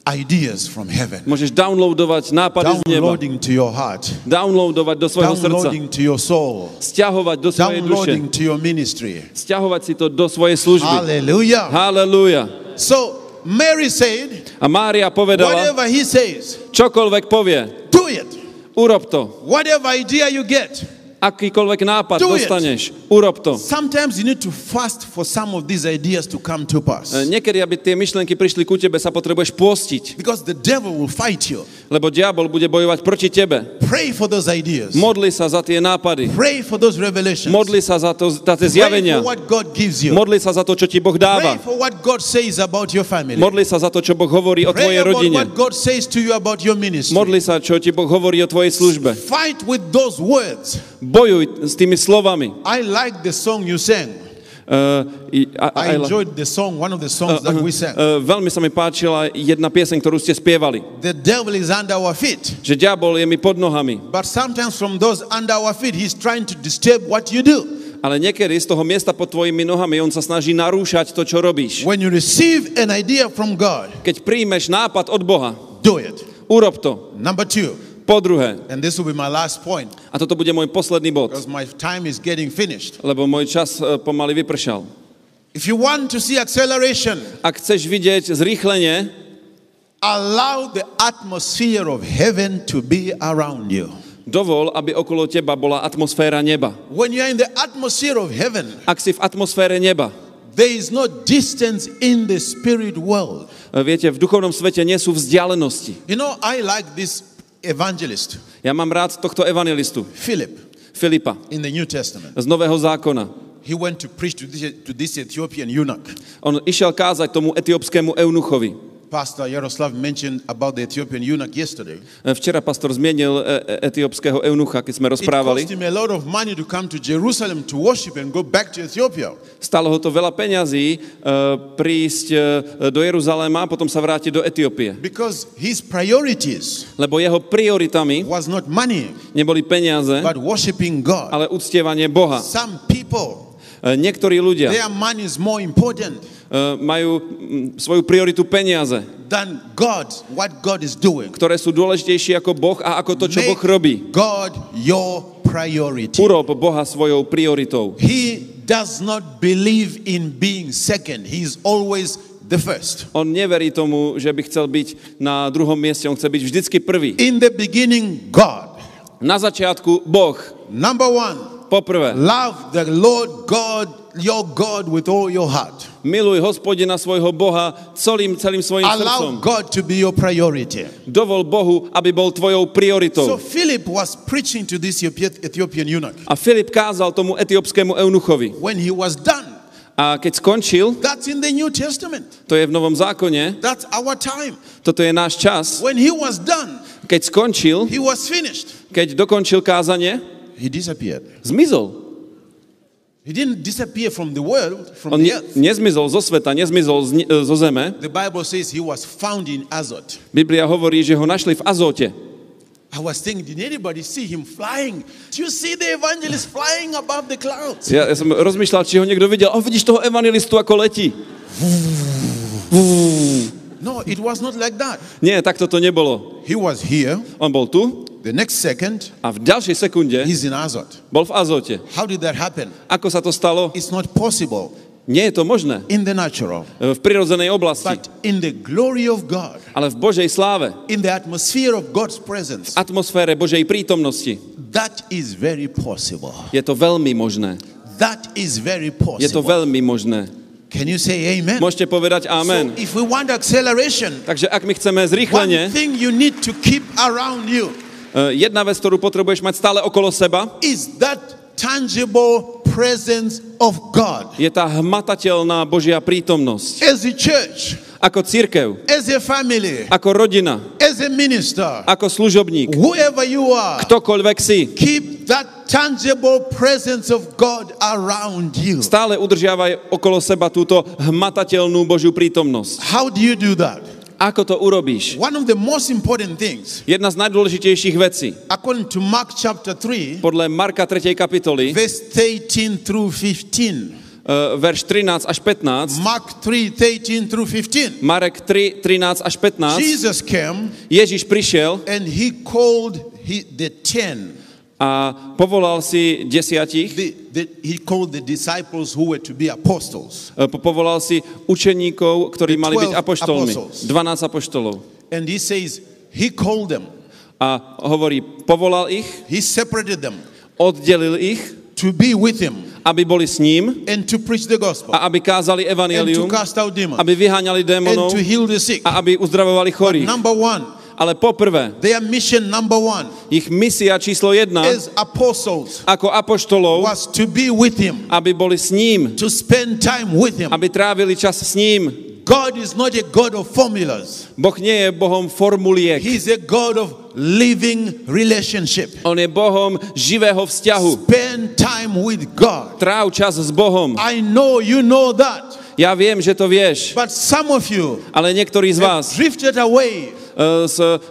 ideas from heaven, Môžeš downloadovať nápady z neba. downloading to your heart, Downloadovať do svojho srdca. downloading to your soul, Sťahovať do svojej duše. downloading to your ministry. Sťahovať si to do svojej služby. Hallelujah. Halelúja. So Mary said, A Mária povedala, whatever He says, čokoľvek povie, do it. urob to. Whatever idea you get. Akýkoľvek nápad Do it. dostaneš, urob to. Sometimes you need to fast for some of these ideas to come to pass. E, Niekedy, aby tie myšlienky prišli ku tebe, sa potrebuješ postiť, Because the devil will fight you. lebo diabol bude bojovať proti tebe. Pray for those ideas. Modli sa za tie nápady. Pray for those revelations. Modli sa za, to, za tie Pray zjavenia. for what God gives you. Modli sa za to, čo ti Boh Pray dáva. for what God says about your family. Modli sa za to, čo Boh hovorí o Pray tvojej rodine. what God says to you about your ministry. Modli sa, čo ti Boh hovorí o tvojej službe. Fight with those words. Bojuj s tými slovami. I like the song you sang. Uh, i- I a- enjoyed the song, one of the songs that we sang. Uh, veľmi sa mi páčila jedna pieseň, ktorú ste spievali. The devil is under our feet. Že diabol je mi pod nohami. But sometimes from those under our feet, he's trying to disturb what you do. Ale niekedy z toho miesta pod tvojimi nohami on sa snaží narúšať to, čo robíš. When you receive an idea from God, Keď príjmeš nápad od Boha, do it. urob to. Number two, Po druhé, and this will be my last point a toto bude môj posledný bod, because my time is getting finished. lebo môj čas e, pomaly vypršal. If you want to see acceleration, Ak chceš vidieť zrýchlenie, allow the atmosphere of heaven to be around you. dovol, aby okolo teba bola atmosféra neba. When you're in the atmosphere of heaven, Ak si v atmosfére neba, there is no distance in the spirit world. e, viete, v duchovnom svete nie sú vzdialenosti. You know, I like this evangelist, Ja mám rád tohto evangelistu, Philip, Filipa, in the New Testament. z Nového zákona. He went to preach to this, to this Ethiopian eunuch. On išiel kázať tomu etiópskému eunuchovi. Pastor Yaroslav mentioned about the Ethiopian eunuch yesterday. E, Včera pastor zmienil e, e, etiópskeho eunucha, keď sme It rozprávali. cost him a lot of money to come to Jerusalem to worship and go back to Ethiopia. Stalo ho to veľa peňazí prísť do Jeruzaléma a potom sa vrátiť do Etiópie. Because his priorities Lebo jeho prioritami was not money, neboli peniaze, but worshiping God. ale uctievanie Boha. Some people, Niektorí ľudia their money is more important e, majú svoju prioritu peniaze, than God, what God is doing. ktoré sú dôležitejšie ako Boh a ako to, čo Boh robí. God your priority. Urob Boha svojou prioritou. He does not believe in being second. He's always the first. On neverí tomu, že by chcel byť na druhom mieste, on chce byť vždycky prvý. In the beginning, God. Na začiatku Boh, Number one, poprvé, love the Lord God, your God with all your heart. miluj hospodina svojho Boha celým, celým svojim Allow srdcom. God to be your priority. Dovol Bohu, aby bol tvojou So prioritou. Philip was preaching to this Ethiop- Ethiopian eunuch. A Filip kázal tomu etiópskému eunuchovi. When he was done, A keď skončil, that's in the New Testament. to je v Novom zákone, That's our time. toto je náš čas, When he was done, keď skončil, he was finished. keď dokončil kázanie, He disappeared. zmizol. He didn't disappear from the world, from On the ne, earth. nezmizol zo sveta, nezmizol z, ne- zo zeme. The Bible says he was found in Azot. Biblia hovorí, že ho našli v Azote. I was thinking, did anybody see him flying? Do you see the evangelist flying above the clouds? Ja, ja som rozmýšľal, či ho niekto videl. O, vidíš toho evangelistu, ako letí. No, it was not like that. Nie, takto to nebolo. He was here. On bol tu The next second, a v ďalšej sekunde he's in Azot. bol v Azote. How did that happen? Ako sa to stalo? It's not possible Nie je to možné in the natural, v prirodzenej oblasti, but in the glory of God, ale v Božej sláve, in the atmosphere of God's presence, v atmosfére Božej prítomnosti. that is very possible. Je to veľmi možné. That is very Je to possible. veľmi možné. Can you say amen? Môžete povedať amen. So if we want acceleration, Takže ak my chceme one zrýchlenie, thing you need to keep around you jedna vec, ktorú potrebuješ mať stále okolo seba, is that tangible presence of God. je tá hmatateľná Božia prítomnosť. As a church, Ako církev, as a family, ako rodina, as a minister, ako služobník, whoever you are, ktokoľvek si, keep that tangible presence of God around you. stále udržiavaj okolo seba túto hmatateľnú Božiu prítomnosť. How do you do that? Ako to urobíš? One of the most important things, Jedna z najdôležitejších vecí, according to Mark chapter 3, podľa Marka 3. kapitoly, verse 13 through 15. uh, verš 13 až 15, Mark 3, 13 through 15. Marek 3, 13 až 15, Jesus came Ježiš prišiel and he called he, the ten. A povolal si desiatich, The, the, he called the disciples who were to be apostles. e, po- povolal si učeníkov, ktorí mali byť 12 apoštolmi. apostles. 12 apoštolov. And he says, he called them, A hovorí, povolal ich, he separated them oddelil ich, to be with him aby boli s ním and to preach the gospel a aby kázali and to evanelium, cast out demons aby vyháňali and démonov to heal the sick. a aby uzdravovali chorých. Number one, Ale poprvé, their mission number one ich misia číslo jedna as apostles ako apoštolov, was to be with him, aby boli s ním, to spend time with him. aby trávili čas s ním. God is not a God of formulas. Boh nie je Bohom formuliek. He's a God of living relationship. On je Bohom živého vzťahu. Spend time with God. Tráv čas s Bohom. I know you know that. Ja viem, že to vieš, But some of you ale niektorí z vás drifted away s, uh,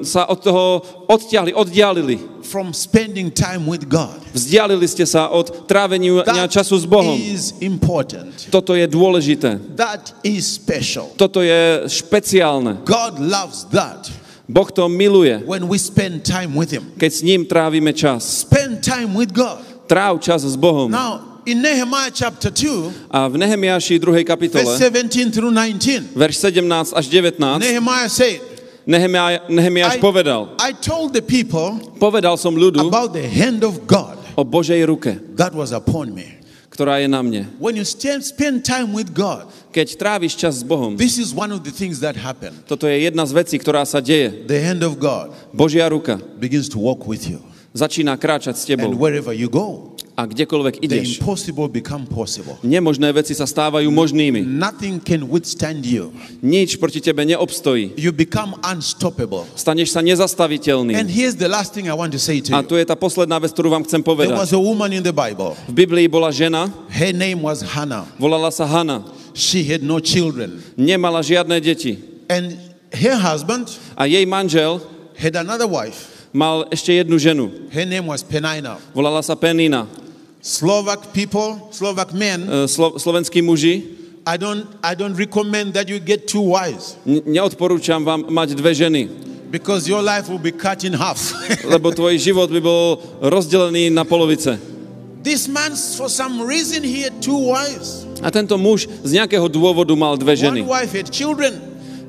sa od toho odtiahli, oddialili. from spending time with God. Vzdialili ste sa od trávenia That času s Bohom. is important. Toto je dôležité. That is special. Toto je špeciálne. God loves that Boh to miluje, when we spend time with Him. keď s ním trávime čas. Spend time with God. Tráv čas s Bohom. Now, in Nehemiah chapter 2, A v Nehemiáši 2. verse kapitole, 17 through 19, verš 17 až 19, Nehemiah said, Nehemiáš povedal, I told the people povedal som ľudu about the hand of God o Božej ruke, that was upon me. ktorá je na mne. When you spend time with God, Keď tráviš čas s Bohom, this is one of the things that happen. toto je jedna z vecí, ktorá sa deje. The hand of God Božia ruka begins to walk with you. začína kráčať s And tebou. wherever you go, A kdekoľvek the ideš, impossible become possible. nemožné veci sa stávajú možnými. Nothing can withstand you. Nič proti tebe neobstojí. You become unstoppable. Staneš sa And nezastaviteľným. here's the last thing I want to say to A tu je tá posledná vec, ktorú vám chcem There povedať. was a woman in the Bible. V Biblii bola žena, Her name was Hannah. volala sa. She had no children. Nemala žiadne deti. And her husband A jej manžel had another wife. mal ešte jednu ženu. Her name was Penina. Volala sa Penina. Slovak people, Slovak men, E, Slo- slovenskí muži, I don't, I don't recommend that you get two wives neodporúčam vám mať dve ženy, because your life will be cut in half. lebo tvoj život by bol rozdelený na polovice. this man, for some reason, he had two wives. A tento muž z nejakého dôvodu mal dve ženy. One wife had children,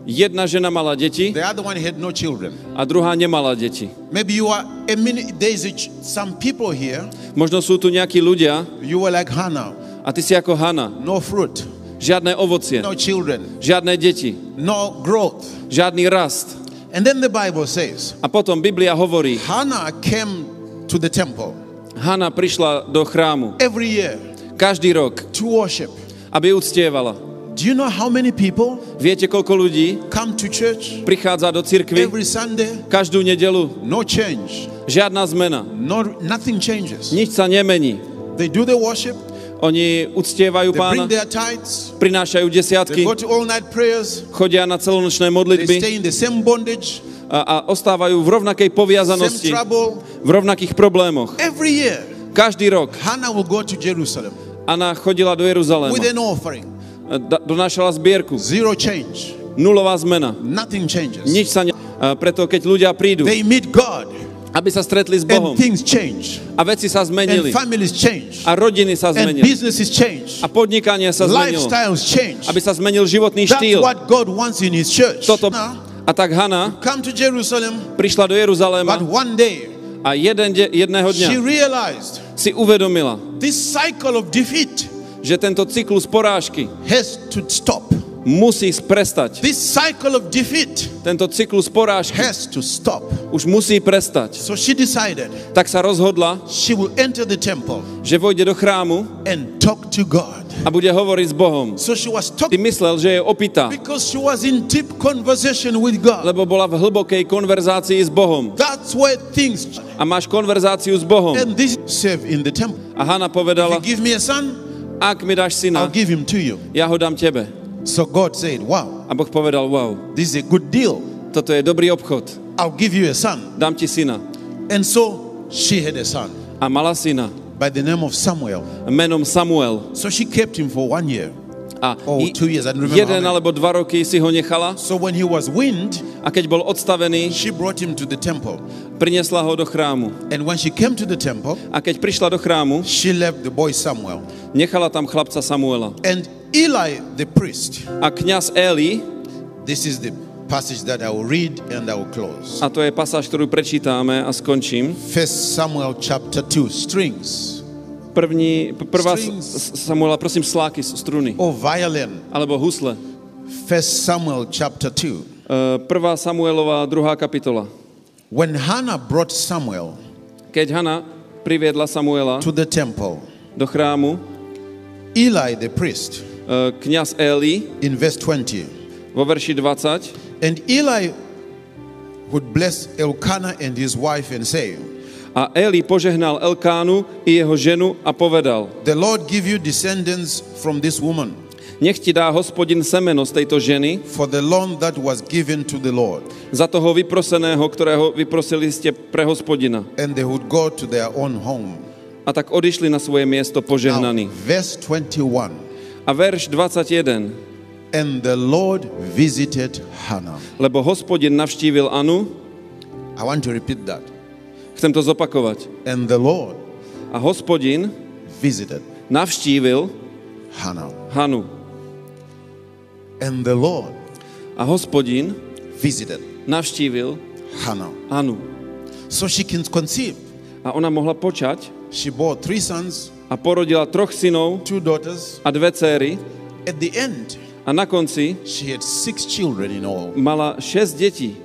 Jedna žena mala deti the other one had no children. a druhá nemala deti. Maybe you are a there's ch- some people here, Možno sú tu nejakí ľudia you were like Hannah, a ty si ako Hana. no fruit, Žiadne ovocie, no children, žiadne deti, no growth. žiadny rast. And then the Bible says, A potom Biblia hovorí, Hannah came to the temple Hana prišla do chrámu every year každý rok, to worship. aby uctievala. Do you know how many people Viete, koľko ľudí come to church prichádza do cirkvy every Sunday? každú nedelu? No change. Žiadna zmena. No, nothing changes. Nič sa nemení. They do the worship, Oni uctievajú pána, tithes, prinášajú desiatky, prayers, chodia na celonočné modlitby bondage, a, a ostávajú v rovnakej poviazanosti, trouble. v rovnakých problémoch. Year, Každý rok Anna chodila do Jeruzalema, donášala zbierku. Zero change. Nulová zmena. Nothing changes. Nič sa ne... Preto, keď ľudia prídu, They meet God aby sa stretli s Bohom a veci sa zmenili a rodiny sa zmenili a podnikanie sa zmenilo, aby sa zmenil životný štýl. Toto... Now, A tak Hana prišla do Jeruzaléma a jeden de- jedného dňa si uvedomila, že tento cyklus porážky has to stop. musí prestať. This cycle of defeat Tento cyklus porážky has to stop. už musí prestať. So she decided Tak sa rozhodla, she will enter the temple že vojde do chrámu and talk to God. a bude hovoriť s Bohom. So she was Ty talking myslel, že je opitá, because she was in deep conversation with God. lebo bola v hlbokej konverzácii s Bohom. That's where things A máš konverzáciu s Bohom. and this in the temple. A Hana If povedala, you give me a son, ak mi dáš I'll give him to you. ja ho dám tebe. So God said, Wow, A Boh povedal, wow, this is a good deal. toto je dobrý obchod, I'll give you a son. dám ti syna. And so she had a son A mala syna by the name of Samuel. menom Samuel. So she kept him for one year. A Oh, two years, I remember jeden alebo dva roky si ho nechala So when he was weaned, a keď bol odstavený, she brought him to the temple. priniesla ho do chrámu. And when she came to the temple, A keď prišla do chrámu, she left the boy Samuel. nechala tam chlapca Samuela. And Eli, the priest, A kňaz Eli, this is the passage that I will read and I will close. a to je pasáž, ktorú prečítame a skončím. First Samuel chapter 2, strings. První, prvá Samuela, prosím, sláky, struny. or violin. Alebo husle. First Samuel chapter 2. E, Prvá Samuelová, druhá kapitola. When Hannah brought Samuel Keď Hana priviedla Samuela to the temple, do chrámu, Eli the priest, e, kňaz Eli in verse 20, vo verši 20, and Eli would bless Elkanah and his wife and say, a Eli požehnal Elkánu i jeho ženu a povedal, The Lord give you descendants from this woman nech ti dá hospodin semeno z tejto ženy for the loan that was given to the Lord. za toho vyproseného, ktorého vyprosili ste pre hospodina. And they would go to their own home. A tak odišli na svoje miesto Now, požehnaní. verse 21. A verš 21. And the Lord visited Hannah. Lebo hospodin navštívil Anu, I want to repeat that. Chcem to zopakovať. And the Lord A hospodin visited navštívil Hannah. Hanu. And the Lord A hospodin visited navštívil Hannah. Anu. So she can conceive. A ona mohla počať She bore three sons, a porodila troch synov two daughters. a dve céry. At the end, A na konci she had six children in all. mala šesť detí.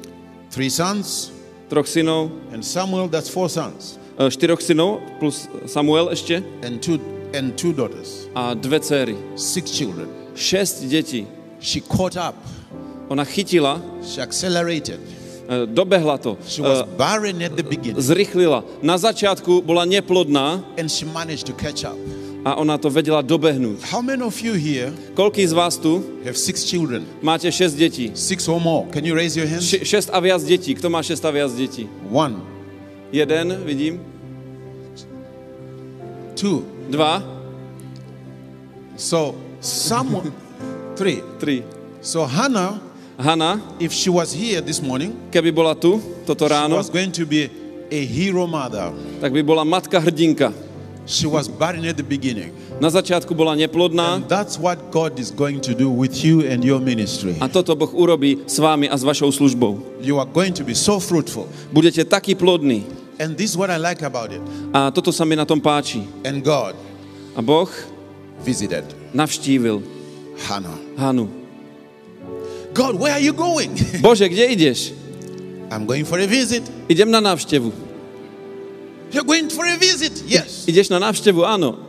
Three sons, Troch synov, and Samuel, that's four sons, e, štyroch synov plus Samuel ešte and two and two daughters. a dve céry. Six children. Šesť detí. She caught up. Ona chytila, She accelerated. e, dobehla to, She was e, barren at the beginning, zrychlila. Na začiatku bola neplodná and she managed to catch up. A ona to vedela dobehnúť. How many of you here Koľký z vás tu have six children? máte 6 detí? Six or more. Can you raise your hands? 6 a viac detí. Kto má 6 a viac detí? One, Jeden, vidím. two. Dva, So someone, three. tri. So Hannah, Hana, if she was here this morning, keby bola tu toto she ráno, was going to be a hero mother. tak by bola matka hrdinka. She was barren at the beginning. Na začiatku bola neplodná And that's what God is going to do with you and your ministry. a toto Boh urobí s vámi a s vašou službou. You are going to be so fruitful. Budete takí plodní. And this is what I like about it. A toto sa mi na tom páči. And God A Boh visited navštívil Hannah. Hanu. God, where are you going? Bože, kde ideš? I'm going for a visit. Idem na návštevu. You're going for a visit? Yes. Ideš na návštevu? Áno.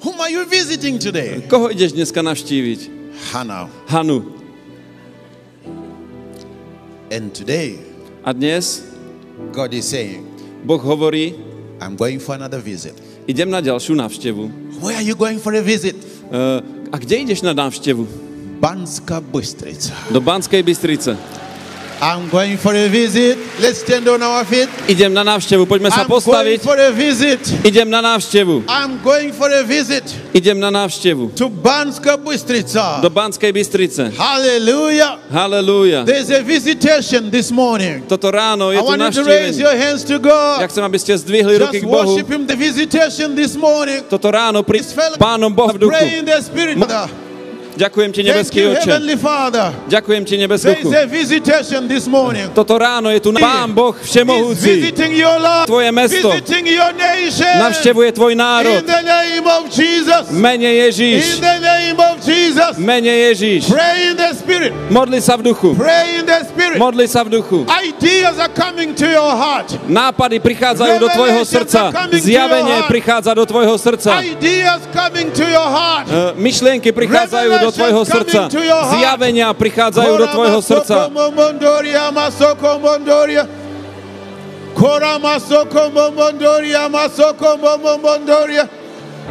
Whom are you visiting today? Koho ideš dneska navštíviť? Hannah. Hanu. And today, A dnes God is saying, Boh hovorí, I'm going for another visit. idem na ďalšiu návštevu. Where are you going for a visit? Uh, a kde ideš na návštevu? Banska Bystrica. Do Banskej Bystrice. I'm going for a visit. Let's stand on our feet. Idem na návštevu, poďme sa I'm going postaviť. for a visit. Idem na návštevu. I'm going for a visit Idem na návštevu. to Banska Bystrica. Do Banskej Bystrice. Hallelujah. Halelúja. There's a visitation this morning. Toto ráno je I tu navštívenie. Ja chcem, aby ste zdvihli ruky Just k Bohu. Him. The visitation this morning. Toto ráno pri Pánom Boh v duchu. Pray in the Spirit. Father. Ďakujem ti, Thank nebeský you, oče. Heavenly Father. Ďakujem ti, nebeský There is duchu. a visitation this morning. Toto ráno je tu Pán Boh He's Všemohúci. visiting your life, Tvoje mesto. visiting your nation. Navštevuje tvoj národ. In the name of Jesus. Mene In Ježíš. the name of Jesus. Mene Ježíš. Pray in the Spirit. Modli sa v duchu. Pray in the Spirit. Modli sa v duchu. Ideas are coming to your heart. Nápady prichádzajú do tvojho srdca. Zjavenie prichádza do tvojho srdca. Ideas coming to your heart. E, Myšlienky prichádzajú do tvojho srdca. Zjavenia prichádzajú do tvojho srdca. Masoko. Kora masoko mondoria, masoko mondoria.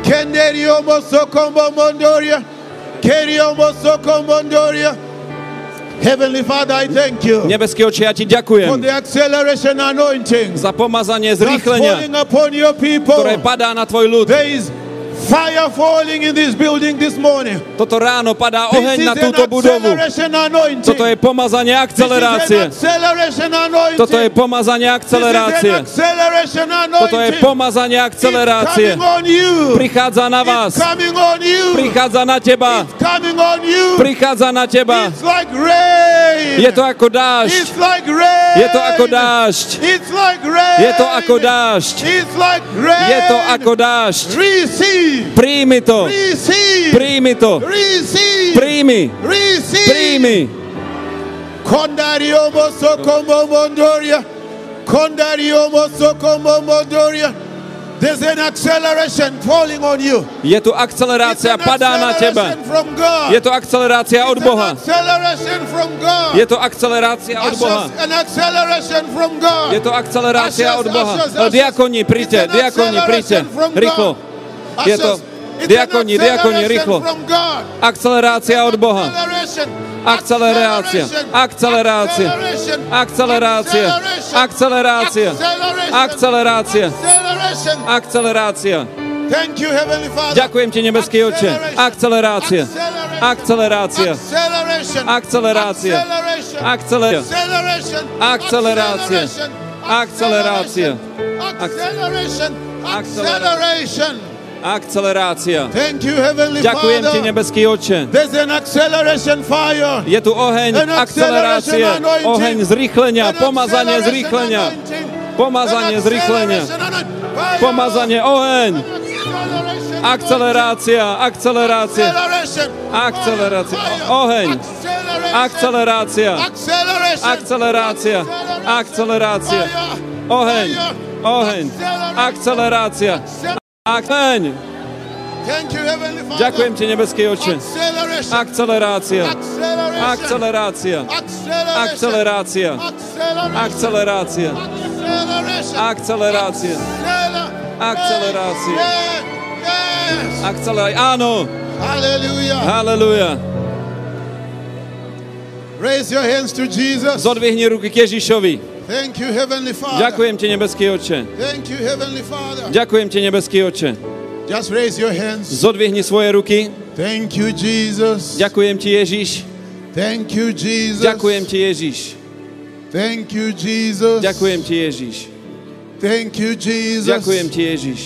Kenderio masoko mondoria. Keriomosokomondoria. Heavenly Father, I thank you Nebeský oče, ja ti for ďakujem the acceleration anointing za pomazanie that's zrýchlenia, falling upon your people. ktoré padá na tvoj ľud. There is fire falling in this building this morning. Toto ráno padá oheň na túto budovu. Toto je pomazanie akcelerácie. Toto je pomazanie akcelerácie. Toto je pomazanie akcelerácie. Prichádza na vás. Prichádza na teba. Prichádza na teba. Je to ako dážď. Je to ako dážď. Je to ako dážď. Je to ako dážď. Receive. Príjmi to. Príjmi to. Príjmi. Príjmi. Kondariomo sokombo mondoria. Kondariomo sokombo mondoria. There's an acceleration falling on you. Je tu akcelerácia, padá na teba. Je to akcelerácia od Boha. Je to akcelerácia od Boha. Je to akcelerácia od Boha. Diakoni, príďte, diakoni, príďte. Rýchlo. Je to- diakoni, diakoni, rýchlo. Akcelerácia od Boha. Akcelerácia. Akcelerácia. Akcelerácia. Akcelerácia. Akcelerácia. Akcelerácia. Ďakujem ti, nebeský oče. Akcelerácia. Akcelerácia. Akcelerácia. Akcelerácia. Akcelerácia. Acceleration. Akcelerácia. Akcelerácia. Thank you, Heavenly Ďakujem ti, Father. nebeský oče. There's an acceleration fire. Je tu oheň An akcelerácie, oheň zrýchlenia, An pomazanie zrýchlenia, pomazanie An zrýchlenia, pomazanie oheň, akcelerácia, akcelerácia, akcelerácia, oheň, akcelerácia, akcelerácia, akcelerácia, oheň, oheň, akcelerácia, Father. Ďakujem ti, nebeský oče. Akcelerácia, akcelerácia, akcelerácia, akcelerácia, akcelerácia. Yes. akcelerácia. Áno, Hallelujah. haleluja. Raise your hands to Jesus. Zodvihni ruky k Ježišovi. Thank you, Heavenly Father. Ďakujem ti, nebeský oče. Thank you, Heavenly Father. Ďakujem ti, nebeský oče. Just raise your hands. Zodvihni svoje ruky. Thank you, Jesus. Ďakujem ti, Ježiš. Thank you, Jesus. Ďakujem ti, Ježiš. Thank you, Jesus. Ďakujem ti, Ježiš. Thank you, Jesus. Ďakujem ti, Ježiš.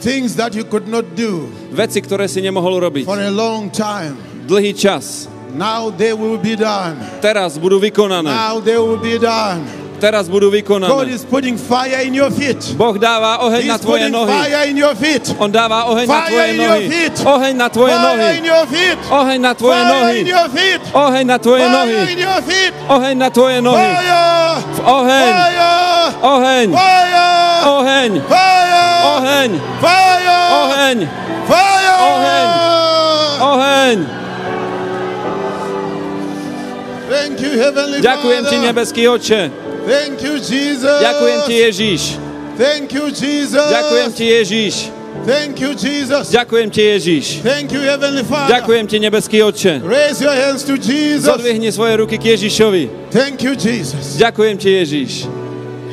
Things that you could not do Veci, ktoré si nemohol robiť. for a long time. Dlhý čas. Now they will be done. Teraz budú vykonané. Now they will be done. Teraz budú God vykonané. is putting fire in your feet. Boh dáva oheň He's na tvoje nohy. fire in your feet. On dáva oheň na Fire tvoje in your nohy. feet. Oheň na tvoje Fire nohy. in your feet. Oheň na tvoje Fire nohy. in your feet. Oheň na tvoje nohy. Fire in your feet. Oheň na tvoje nohy. Fire. Oheň. Fire. Oheň. Fire. Oheň. Fire. Oheň. Fire. Oheň. Fire. Oheň. Oheň. Thank you, Heavenly Ďakujem ti, nebeský oče. Thank you, Jesus. Ďakujem ti, Ježiš. Thank you, Jesus. Ďakujem ti, Ježiš. Thank you, Jesus. Ďakujem ti, Ježiš. Thank you, Heavenly Father. Ďakujem ti, nebeský oče. Raise your hands to Jesus. Zodvihni svoje ruky k Ježišovi. Thank you, Jesus. Ďakujem ti, Ježiš.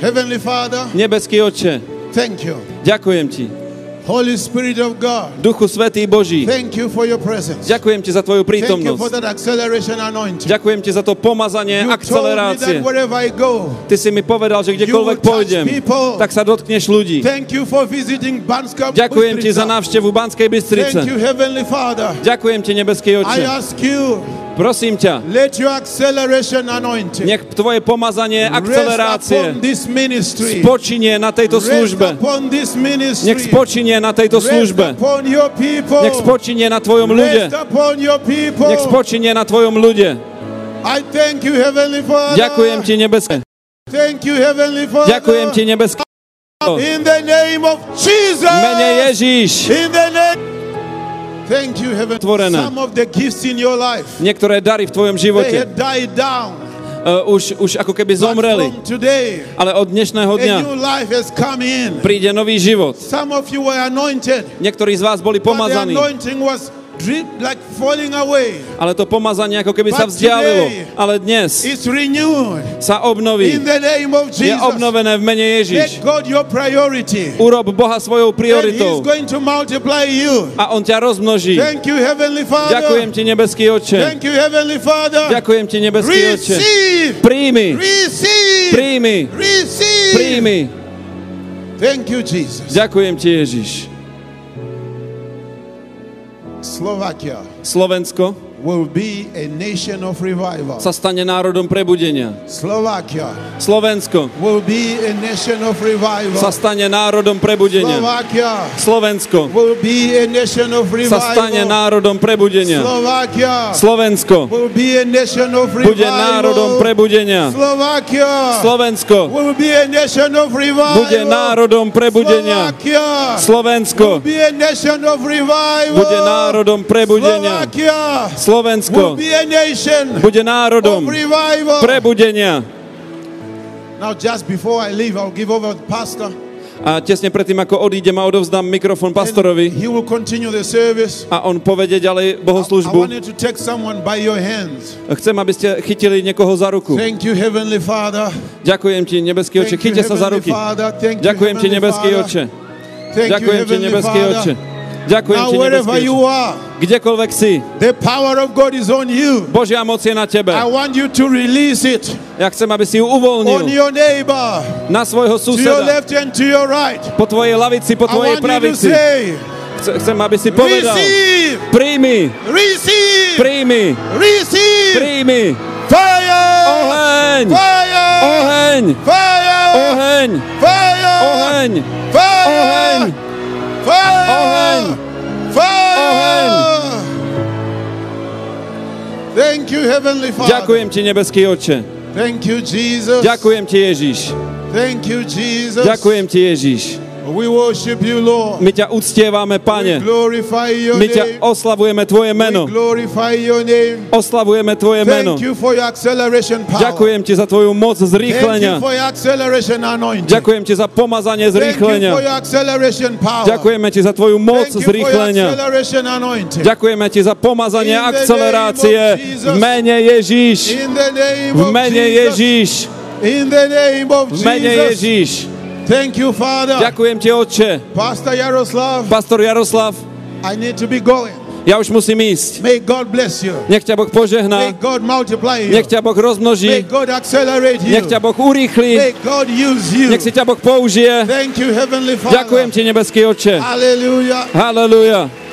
Heavenly Father, Nebeský oče, thank you. ďakujem ti. Holy Spirit of God, Duchu Svetý Boží, thank you for your presence. ďakujem ti za tvoju Thank you for prítomnosť. that acceleration anointing. Ďakujem ti za to pomazanie You told me akcelerácie. that wherever I go, Ty si mi povedal, že kdekoľvek pôjdem, people. tak sa dotkneš ľudí. thank you for visiting Banska Ďakujem ti za návštevu Banskej Bystrice. Thank you, Heavenly Father. Ďakujem ti, nebeský I oče. ask you, Prosím ťa, let your acceleration anointing nech tvoje pomazanie akcelerácie spočinie na tejto službe. Nech spočinie na tejto službe. Nech spočinie na tvojom ľude. Nech spočinie na tvojom ľude. Ďakujem ti, nebeské. Ďakujem ti, nebeské. In the name of Jesus. Mene Ježíš. Tvorené. Some of the gifts in your life, Niektoré dary v tvojom živote had died down. uh, už, už ako keby zomreli. Ale od dnešného dňa príde nový život. Some of you were anointed, Niektorí z vás boli pomazaní, Ale to pomazanie ako keby sa vzdialilo. Ale dnes sa obnoví. Je obnovené v mene Ježiš. Urob Boha svojou prioritou a On ťa rozmnoží. Ďakujem ti, nebeský oče. Ďakujem ti, nebeský oče. Príjmi, príjmi, príjmi. Ďakujem ti, Ježiš. Slovakia. Slovensko will be a nation of revival. sa stane národom prebudenia. Slovakia Slovensko will be a nation of revival. sa stane národom prebudenia. Slovakia Slovensko will be a nation of sa stane revival. národom prebudenia. Slovakia Slovensko will be a nation of bude národom revival. prebudenia. Slovakia Slovensko will be a nation of revival. bude národom prebudenia. Slovakia Slovensko will be a nation of revival. bude národom prebudenia. Slovakia Slovensko bude národom prebudenia. Now, just before I leave, I'll give over to the pastor. A tesne predtým, ako odídem a odovzdám mikrofón And pastorovi a on povede ďalej bohoslužbu, chcem, aby ste chytili niekoho za ruku. You. Ďakujem ti, nebeský oče, chyťte sa za ruky. Ďakujem ti, nebeský oče. Ďakujem ti, nebeský oče. Ďakujem Now, ti, wherever nebeský you are, Kdekoľvek si, the power of God is on you. Božia moc je na tebe. I want you to release it Ja chcem, aby si ju on uvoľnil your neighbor, na svojho to your suseda, left and to your right. po tvojej lavici, po I tvojej you to pravici. say, Chce- Chcem, aby si povedal, receive, príjmi, receive, príjmi, receive, príjmi. fire, Oheň, fire, oheň, fire, oheň, fire, oheň, fire, oheň, fire, Oheň. fire. Thank you, Heavenly Father. Ďakujem ti, nebeský oče. Thank you, Jesus. Ďakujem ti, Ježiš. Thank you, Jesus. Ďakujem ti, Ježiš. My ťa uctievame, Pane. My ťa oslavujeme Tvoje meno. Oslavujeme Tvoje meno. Ďakujem ti za Tvoju moc zrýchlenia. Ďakujem ti za pomazanie zrýchlenia. Ďakujeme ti za Tvoju moc zrýchlenia. Ďakujeme ti za pomazanie akcelerácie v mene Ježíš. V mene. Ježíš. V mene. Ježíš. Thank you, Father. Ďakujem ti, Otče. Pastor Yaroslav, Pastor Jaroslav, I need to be going. ja už musím ísť. May God bless you. Nech ťa Boh May požehná. God multiply you. Nech ťa Boh May rozmnoží. God accelerate you. Nech ťa Boh urýchli. May God use you. Nech si ťa Boh použije. Thank you, Heavenly Father. Ďakujem ti, nebeský Otče. Hallelujah. Halelujá.